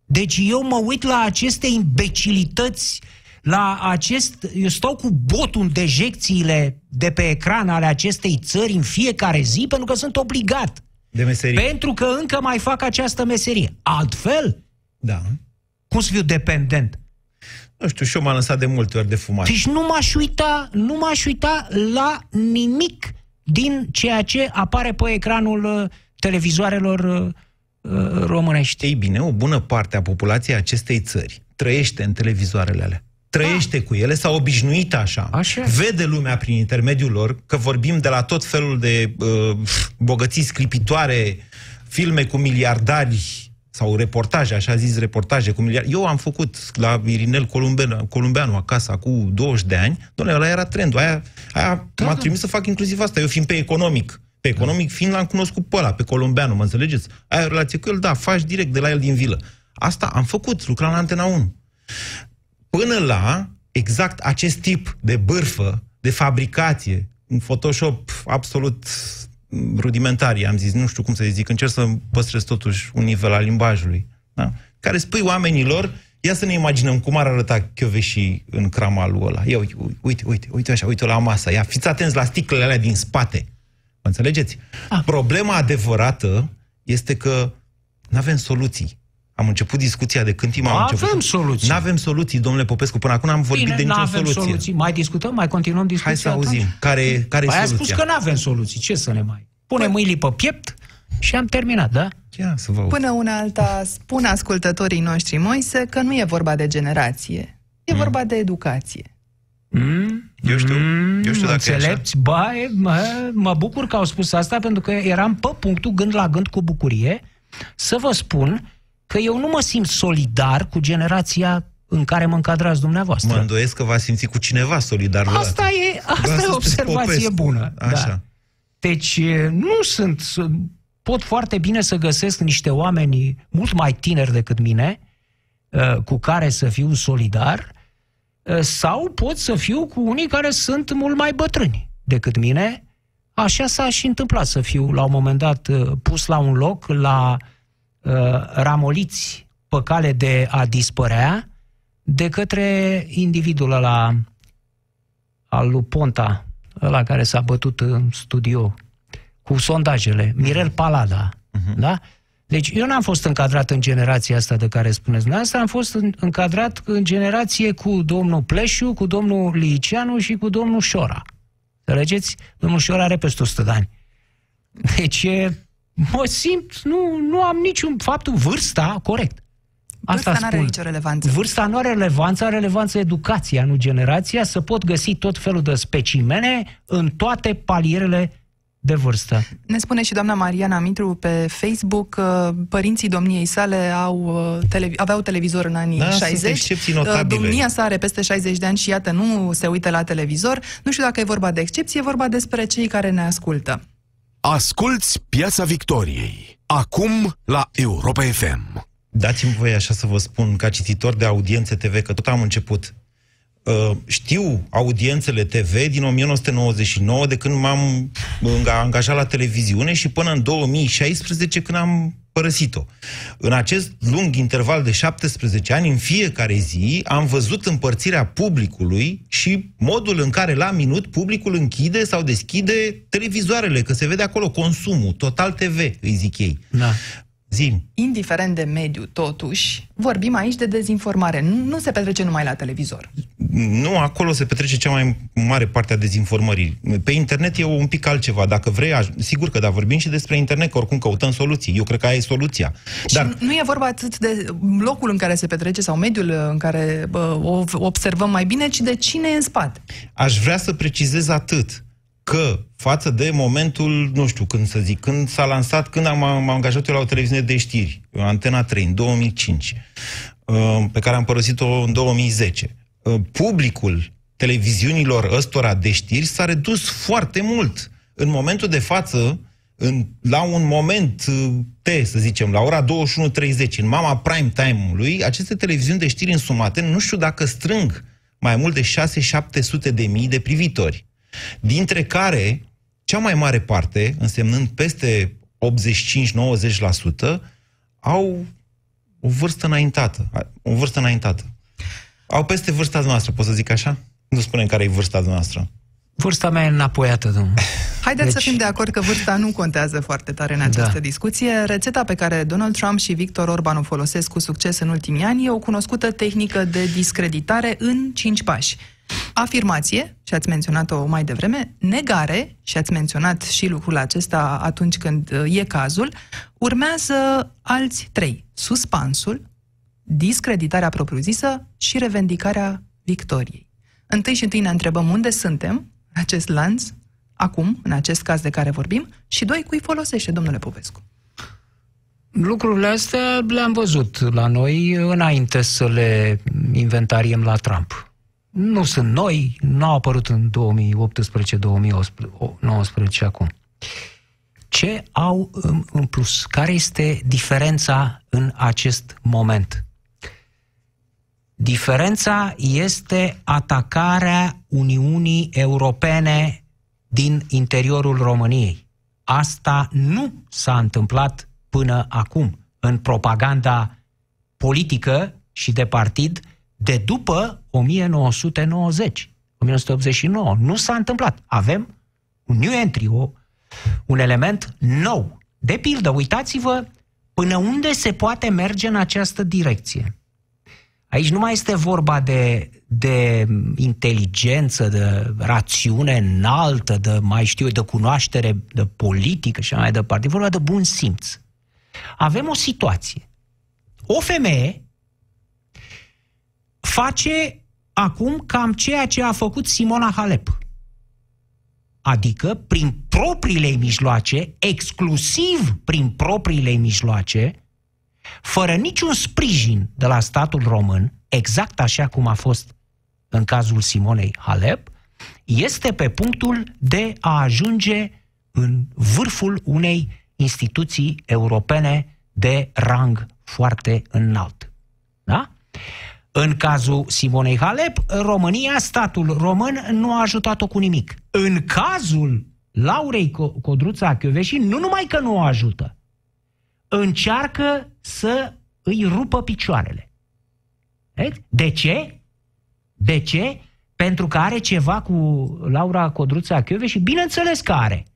Deci eu mă uit la aceste imbecilități, la acest... Eu stau cu botul în dejecțiile de pe ecran ale acestei țări în fiecare zi pentru că sunt obligat. De meserie. Pentru că încă mai fac această meserie. Altfel? Da. Cum să fiu dependent? Nu știu, și eu m-am lăsat de multe ori de fumat. Deci nu m-aș uita, nu m-aș uita la nimic din ceea ce apare pe ecranul uh, televizoarelor uh, uh, românești. Ei bine, o bună parte a populației acestei țări trăiește în televizoarele alea. Trăiește da. cu ele, s-a obișnuit așa. așa. Vede lumea prin intermediul lor, că vorbim de la tot felul de uh, bogății sclipitoare, filme cu miliardari, sau reportaje, așa zis reportaje cu miliarde. Eu am făcut la Irinel Columbeanu, Columbeanu acasă cu 20 de ani, doamne, ăla era trendul, aia, aia da, m-a da. trimis să fac inclusiv asta, eu fiind pe economic. Pe economic fiind l-am cunoscut pe ăla, pe colombeanu, mă înțelegeți? Ai o relație cu el, da, faci direct de la el din vilă. Asta am făcut, lucram la Antena 1. Până la exact acest tip de bârfă, de fabricație, un Photoshop absolut rudimentar, am zis, nu știu cum să zic, încerc să păstrez totuși un nivel al limbajului, da? care spui oamenilor, ia să ne imaginăm cum ar arăta Chioveși în cramalul ăla. Ia uite, uite, uite, uite așa, uite la masă, ia, fiți atenți la sticlele alea din spate. Mă înțelegeți? Ah. Problema adevărată este că nu avem soluții. Am început discuția de când timp am avem început. soluții. Nu avem soluții, domnule Popescu. Până acum am vorbit Bine, de nicio n-avem soluție. soluții. Mai discutăm, mai continuăm discuția Hai să auzim. atunci? Care, care e Păi a soluția? spus că nu avem soluții. Ce să ne mai... Punem mâinile pe piept și am terminat, da? Ia să vă Până una alta, spun ascultătorii noștri, Moise, că nu e vorba de generație. E Mm. vorba de educație. Mm? Eu știu, eu știu dacă e așa. Înțelepți? Ba, e, mă, mă bucur că au spus asta, pentru că eram pe punctul, gând la gând, cu bucurie, să vă spun că eu nu mă simt solidar cu generația în care mă încadrați dumneavoastră. Mă îndoiesc că va simți cu cineva solidar. la Asta e, asta Vreau e să o sunteți observație Popescu. bună. Așa. Da. Deci e, nu sunt... Pot foarte bine să găsesc niște oameni mult mai tineri decât mine, uh, cu care să fiu solidar, uh, sau pot să fiu cu unii care sunt mult mai bătrâni decât mine. Așa s-a și întâmplat să fiu, la un moment dat, uh, pus la un loc, la uh, ramoliți pe cale de a dispărea, de către individul ăla al lui Ponta, ăla care s-a bătut în studio cu sondajele, Mirel Palada, da? Deci eu n-am fost încadrat în generația asta de care spuneți dumneavoastră, am fost în- încadrat în generație cu domnul Pleșu, cu domnul Liceanu și cu domnul Șora. Înțelegeți? Domnul Șora are peste 100 de ani. Deci e, mă simt, nu, nu am niciun faptul, vârsta, corect. Vârsta Asta n-are spun. nicio relevanță. Vârsta nu are relevanță, are relevanță educația, nu generația, să pot găsi tot felul de specimene în toate palierele de vârstă. Ne spune și doamna Mariana Mitru pe Facebook că părinții domniei sale au, uh, tele, aveau televizor în anii Da, sunt 60. excepții Uh, notabile. Domnia sa are peste 60 de ani și iată, nu se uită la televizor. Nu știu dacă e vorba de excepție, e vorba despre cei care ne ascultă. Asculți Piața Victoriei. Acum la Europa FM. Dați-mi voie așa să vă spun, ca cititor de audiențe TV, că tot am început. Uh, știu audiențele TV din 1999, de când m-am înga- angajat la televiziune și până în 2016, când am părăsit-o. În acest lung interval de 17 ani, în fiecare zi, am văzut împărțirea publicului și modul în care, la minut, publicul închide sau deschide televizoarele, că se vede acolo consumul, Total TV, îi zic ei. Da. Zim. Indiferent de mediu, totuși, vorbim aici de dezinformare. Nu, nu se petrece numai la televizor. Nu, acolo se petrece cea mai mare parte a dezinformării. Pe internet e un pic altceva. Dacă vrei, aș, sigur că da, vorbim și despre internet, că oricum căutăm soluții. Eu cred că aia e soluția. Dar Și nu e vorba atât de locul în care se petrece sau mediul în care bă, o observăm mai bine, ci de cine e în spate. aș vrea să precizez atât că față de momentul, nu știu când să zic, când s-a lansat, când am, am angajat eu la o televiziune de știri, Antena 3, în 2005, uh, pe care am părăsit-o în 2010, uh, publicul televiziunilor ăstora de știri s-a redus foarte mult. În momentul de față, în, la un moment uh, T, să zicem, la ora 21.30, în mama prime time-ului, aceste televiziuni de știri însumate, nu știu dacă strâng mai mult de 6-700 de mii de privitori, dintre care cea mai mare parte, însemnând peste 85-90%, au o vârstă înaintată. O vârstă înaintată. Au peste vârsta noastră, pot să zic așa? Nu spunem care e vârsta noastră. Vârsta mea e înapoiată, domnule. Haideți Deci- să fim de acord că vârsta nu contează foarte tare în această Da. discuție. Rețeta pe care Donald Trump și Victor Orban o folosesc cu succes în ultimii ani e o cunoscută tehnică de discreditare în cinci pași. Afirmație, și ați menționat-o mai devreme, negare, și ați menționat și lucrul acesta atunci când uh, e cazul, urmează alți trei. Suspansul, discreditarea propriu-zisă și revendicarea victoriei. Întâi și întâi ne întrebăm unde suntem, în acest lanț, acum, în acest caz de care vorbim, și doi, cui folosește, domnule Popescu. Lucrurile astea le-am văzut la noi înainte să le inventariem la Trump. Nu sunt noi, nu au apărut în 2018-2019 acum. Ce au în, în plus? Care este diferența în acest moment? Diferența este atacarea Uniunii Europene din interiorul României. Asta nu s-a întâmplat până acum în propaganda politică și de partid de după 1990, 1989. Nu s-a întâmplat. Avem un new entry, o, un element nou. De pildă, uitați-vă până unde se poate merge în această direcție. Aici nu mai este vorba de, de inteligență, de rațiune înaltă, de mai știu eu, de cunoaștere de politică și mai departe. E vorba de bun simț. Avem o situație. O femeie face acum cam ceea ce a făcut Simona Halep. Adică, prin propriile mijloace, exclusiv prin propriile mijloace, fără niciun sprijin de la statul român, exact așa cum a fost în cazul Simonei Halep, este pe punctul de a ajunge în vârful unei instituții europene de rang foarte înalt. Da? În cazul Simonei Halep, România, statul român, nu a ajutat-o cu nimic. În cazul Laurei Codruța Chioveși, nu numai că nu o ajută, încearcă să îi rupă picioarele. De ce? De ce? Pentru că are ceva cu Laura Codruța și bineînțeles că are.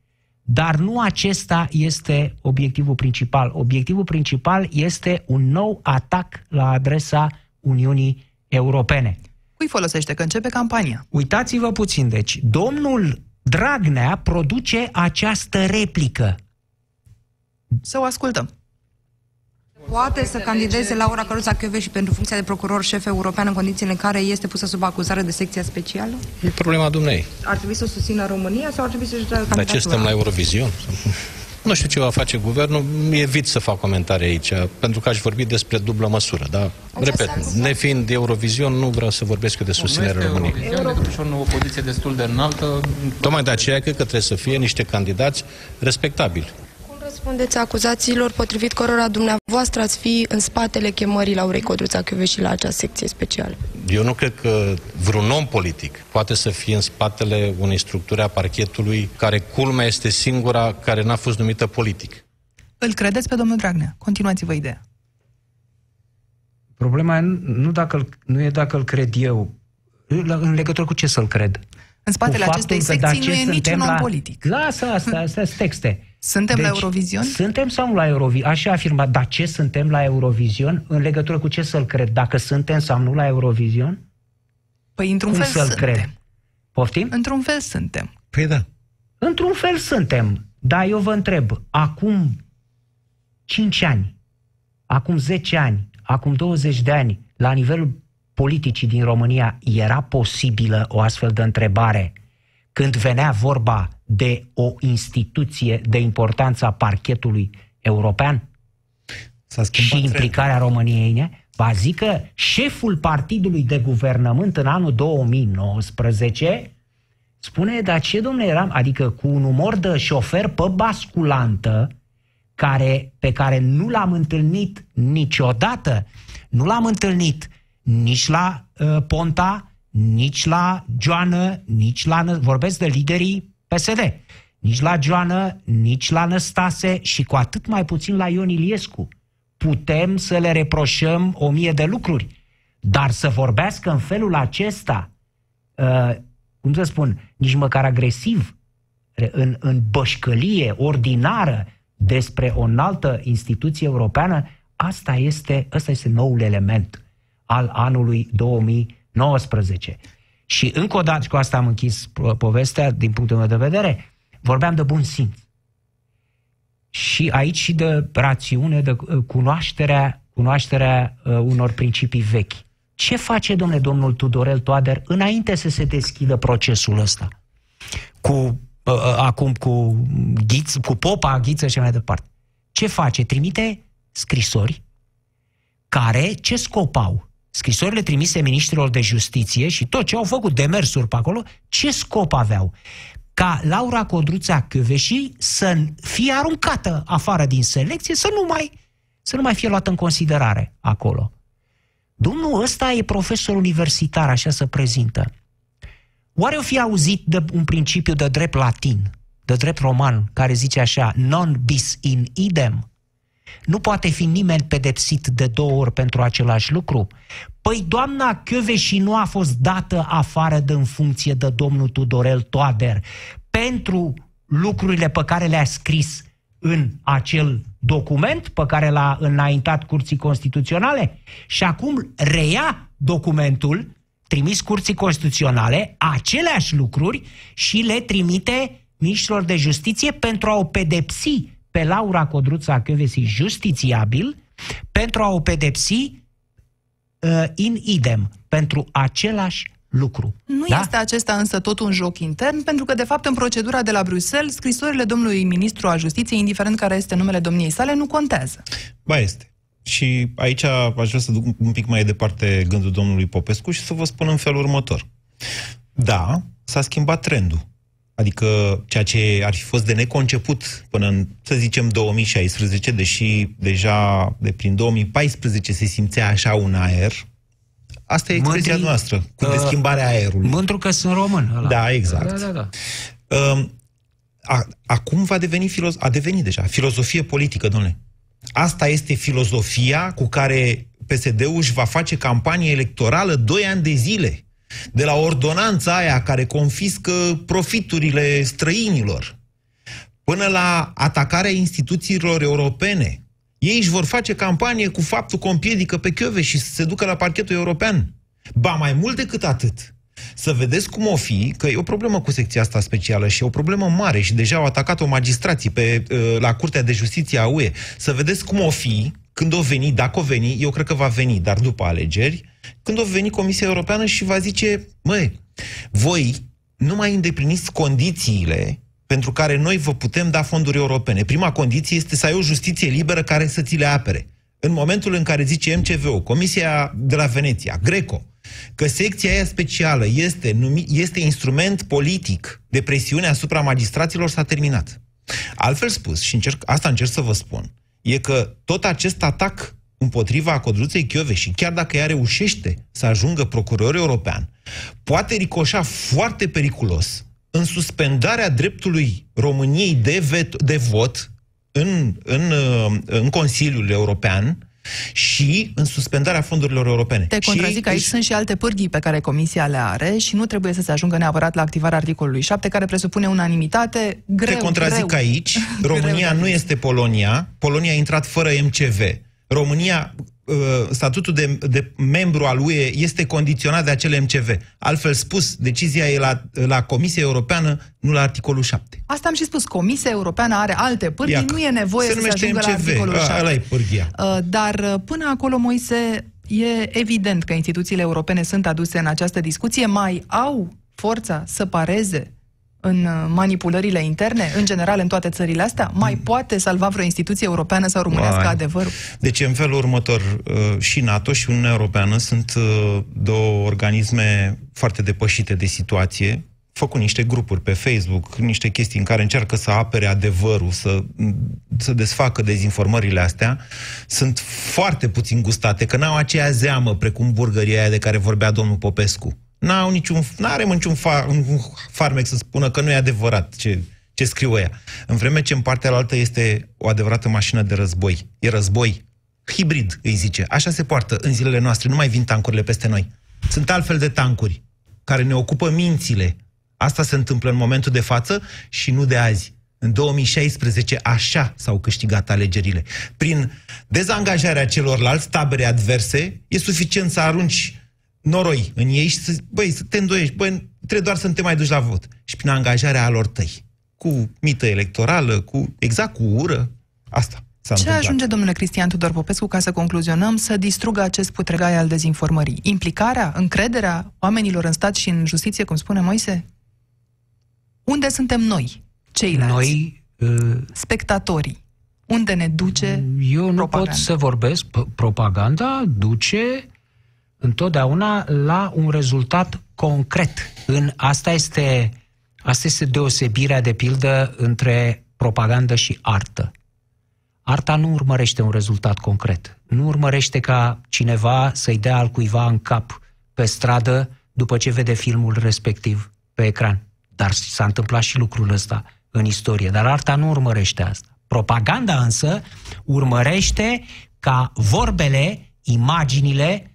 Dar nu acesta este obiectivul principal. Obiectivul principal este un nou atac la adresa Uniunii Europene. Cui folosește că începe campania? Uitați-vă puțin, deci, domnul Dragnea produce această replică. Să o ascultăm. Poate să candideze Laura Căruța și pentru funcția de procuror șef european în condițiile în care este pusă sub acuzare de secția specială? E problema dumnei. Ar trebui să o susțină România sau ar trebui să-și dea candidatura? Dar ce suntem la Eurovision? Nu știu ce va face guvernul, evit să fac comentarii aici, pentru că aș vorbi despre dublă măsură, da? Repet, nefiind Eurovision, nu vreau să vorbesc eu de susținerea României. Eurovision, Euro... o poziție destul de înaltă. Tocmai de aceea cred că trebuie să fie niște candidați respectabili răspundeți acuzațiilor potrivit cărora dumneavoastră ați fi în spatele chemării Laurei Codruța și la această secție specială? Eu nu cred că vreun om politic poate să fie în spatele unei structuri a parchetului care culmea este singura care n-a fost numită politic. Îl credeți pe domnul Dragnea? Continuați-vă ideea. Problema nu, dacă nu e dacă îl cred eu, în legătură cu ce să-l cred. În spatele acestei secții nu e niciun om la... politic. Lasă asta, astea sunt texte. Suntem deci, la Eurovision? Suntem sau nu la Eurovision? Așa aș afirmat. Dar ce suntem la Eurovision? În legătură cu ce să-l cred? Dacă suntem sau nu la Eurovision? Păi într-un Cum fel să-l suntem. cred? Poftim? Într-un fel suntem. Păi da. Într-un fel suntem. Dar eu vă întreb, acum 5 ani, acum 10 ani, acum 20 de ani, la nivelul politicii din România, era posibilă o astfel de întrebare când venea vorba de o instituție de importanța parchetului european? S-a și implicarea trend. României în ea? Va zic că șeful partidului de guvernământ în anul 2019 spune, dar ce domnule eram? Adică cu un umor de șofer pe basculantă, care, pe care nu l-am întâlnit niciodată, nu l-am întâlnit nici la uh, Ponta, nici la Joană, nici la... Vorbesc de liderii PSD. Nici la Joană, nici la Năstase și cu atât mai puțin la Ion Iliescu. Putem să le reproșăm o mie de lucruri, dar să vorbească în felul acesta, uh, cum să spun, nici măcar agresiv, în, în bășcălie ordinară despre o înaltă instituție europeană, asta este, asta este noul element al anului 2000 19. Și încă o dată, cu asta am închis povestea din punctul meu de vedere, vorbeam de bun simț. Și aici și de rațiune, de uh, cunoașterea, cunoașterea uh, unor principii vechi. Ce face, domnule, domnul Tudorel Toader înainte să se deschidă procesul ăsta? Cu, uh, uh, acum cu, ghiț, cu popa, ghiță și mai departe. Ce face? Trimite scrisori care ce scop au? Scrisorile trimise ministrilor de justiție și tot ce au făcut demersuri pe acolo, ce scop aveau? ca Laura Codruța Căveși să fie aruncată afară din selecție, să nu mai, să nu mai fie luată în considerare acolo. Domnul ăsta e profesor universitar, așa se prezintă. Oare o fi auzit de un principiu de drept latin, de drept roman, care zice așa, non bis in idem? Nu poate fi nimeni pedepsit de două ori pentru același lucru. Păi doamna și nu a fost dată afară de în funcție de domnul Tudorel Toader pentru lucrurile pe care le-a scris în acel document pe care l-a înaintat Curții Constituționale și acum reia documentul trimis Curții Constituționale aceleași lucruri și le trimite ministrilor de justiție pentru a o pedepsi pe Laura Codruța Căvesi justițiabil, pentru a o pedepsi uh, in idem, pentru același lucru. Nu da? este acesta însă tot un joc intern, pentru că, de fapt, în procedura de la Bruxelles, scrisorile domnului ministru al justiției, indiferent care este numele domniei sale, nu contează. Ba este. Și aici aș vrea să duc un pic mai departe gândul domnului Popescu și să vă spun în felul următor. Da, s-a schimbat trendul. Adică ceea ce ar fi fost de neconceput până în, să zicem, 2016, deși deja de prin 2014 se simțea așa un aer, asta e expresia Mândri, noastră, cu uh, deschimbarea aerului. Mândru că sunt român. Ăla. Da, exact. Da, da, da. Uh, a, acum va deveni, filoz- a devenit deja, filozofie politică, domnule. Asta este filozofia cu care PSD-ul își va face campanie electorală 2 ani de zile. De la ordonanța aia care confiscă profiturile străinilor, până la atacarea instituțiilor europene. Ei își vor face campanie cu faptul că împiedică pe Chioveș și să se ducă la parchetul european. Ba mai mult decât atât, să vedeți cum o fi, că e o problemă cu secția asta specială și e o problemă mare și deja au atacat-o magistrații pe, uh, la Curtea de Justiție a UE, să vedeți cum o fi când o veni, dacă o veni, eu cred că va veni, dar după alegeri, când o veni Comisia Europeană și va zice, măi, voi nu mai îndepliniți condițiile pentru care noi vă putem da fonduri europene. Prima condiție este să ai o justiție liberă care să ți le apere. În momentul în care zice MCVO, Comisia de la Veneția, Greco, că secția aia specială este, numi, este instrument politic de presiune asupra magistraților, s-a terminat. Altfel spus, și încerc, asta încerc să vă spun, e că tot acest atac împotriva Codruței Chiove și chiar dacă ea reușește să ajungă procuror european, poate ricoșa foarte periculos în suspendarea dreptului României de, vet, de vot în, în, în Consiliul European și în suspendarea fondurilor europene. Te contrazic, aici își... sunt și alte pârghii pe care Comisia le are și nu trebuie să se ajungă neapărat la activarea articolului 7, care presupune unanimitate greu. Te contrazic greu. aici, [LAUGHS] România nu este Polonia, Polonia a intrat fără MCV. România Uh, statutul de, de membru al UE este condiționat de acele MCV. Altfel spus, decizia e la, la Comisia Europeană, nu la articolul 7. Asta am și spus. Comisia Europeană are alte pârghii, Iacă. nu e nevoie se să se ajungă MCV. la articolul 7. Ăla e pârghia. Uh, dar uh, până acolo, Moise, e evident că instituțiile europene sunt aduse în această discuție, mai au forța să pareze în uh, manipulările interne, în general în toate țările astea? Mai poate salva vreo instituție europeană sau românească Mai. adevărul? Deci, în felul următor, uh, și NATO și Uniunea Europeană sunt uh, două organisme foarte depășite de situație, făcut niște grupuri pe Facebook, niște chestii în care încearcă să apere adevărul, să, să desfacă dezinformările astea, sunt foarte puțin gustate, că n-au aceea zeamă precum burgăria aia de care vorbea domnul Popescu n-au niciun, n-are niciun far, un farmec să spună că nu e adevărat ce, ce scriu ea. În vreme ce în partea altă este o adevărată mașină de război. E război hibrid, îi zice. Așa se poartă în zilele noastre. Nu mai vin tancurile peste noi. Sunt altfel de tancuri care ne ocupă mințile. Asta se întâmplă în momentul de față și nu de azi. În 2016 așa s-au câștigat alegerile. Prin dezangajarea celorlalți tabere adverse, e suficient să arunci noroi în ei și să, băi, să te îndoiești, băi, trebuie doar să nu te mai duci la vot. Și prin angajarea alor tăi. Cu mită electorală, cu exact cu ură, asta. S-a Ce întâmplat. ajunge, domnule Cristian Tudor Popescu, ca să concluzionăm, să distrugă acest putregai al dezinformării? Implicarea, încrederea oamenilor în stat și în justiție, cum spune Moise? Unde suntem noi, ceilalți? Noi, uh, spectatorii. Unde ne duce Eu nu propaganda? pot să vorbesc. P- propaganda duce întotdeauna la un rezultat concret. În asta este Asta este deosebirea, de pildă, între propagandă și artă. Arta nu urmărește un rezultat concret. Nu urmărește ca cineva să-i dea al cuiva în cap pe stradă după ce vede filmul respectiv pe ecran. Dar s-a întâmplat și lucrul ăsta în istorie. Dar arta nu urmărește asta. Propaganda însă urmărește ca vorbele, imaginile, ă,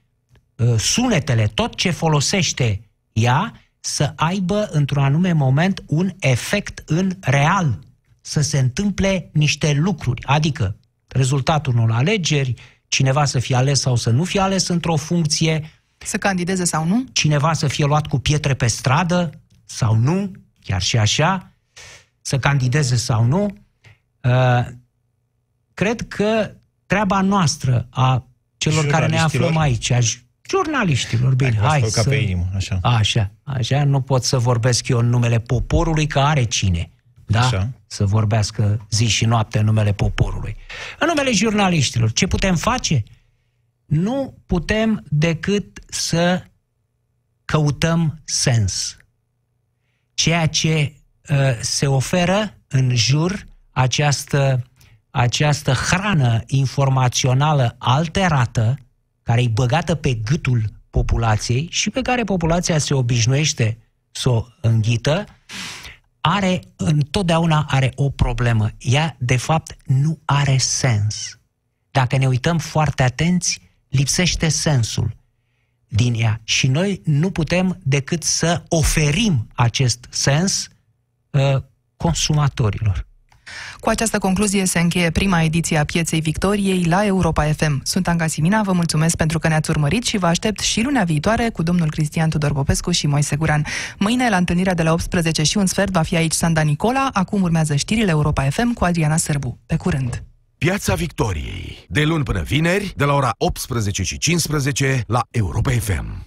sunetele, tot ce folosește ea, să aibă într-un anume moment un efect în real, să se întâmple niște lucruri, adică rezultatul unor alegeri, cineva să fie ales sau să nu fie ales într-o funcție, să candideze sau nu, cineva să fie luat cu pietre pe stradă sau nu, chiar și așa, să candideze sau nu. Uh, cred că treaba noastră a celor care ne aflăm aici, a jurnaliștilor, bine, hai, hai să... pe inimă, așa. Așa, așa, nu pot să vorbesc eu în numele poporului, că are cine, da? Așa. Să vorbească zi și noapte în numele poporului. În numele jurnaliștilor, ce putem face? Nu putem decât să căutăm sens. Ceea ce uh, se oferă în jur această, această hrană informațională alterată, care e băgată pe gâtul populației și pe care populația se obișnuiește să o înghită, are, întotdeauna are o problemă. Ea, de fapt, nu are sens. Dacă ne uităm foarte atenți, lipsește sensul din ea. Și noi nu putem decât să oferim acest sens uh, consumatorilor. Cu această concluzie se încheie prima ediție a Pieței Victoriei la Europa FM. Sunt Anca Simina, vă mulțumesc pentru că ne-ați urmărit și vă aștept și lunea viitoare cu domnul Cristian Tudor Popescu și Moise Guran. Mâine, la întâlnirea de la 18 și un sfert, va fi aici Sanda Nicola, acum urmează știrile Europa FM cu Adriana Sârbu. Pe curând! Piața Victoriei. De luni până vineri, de la ora 18 și 15 la Europa FM.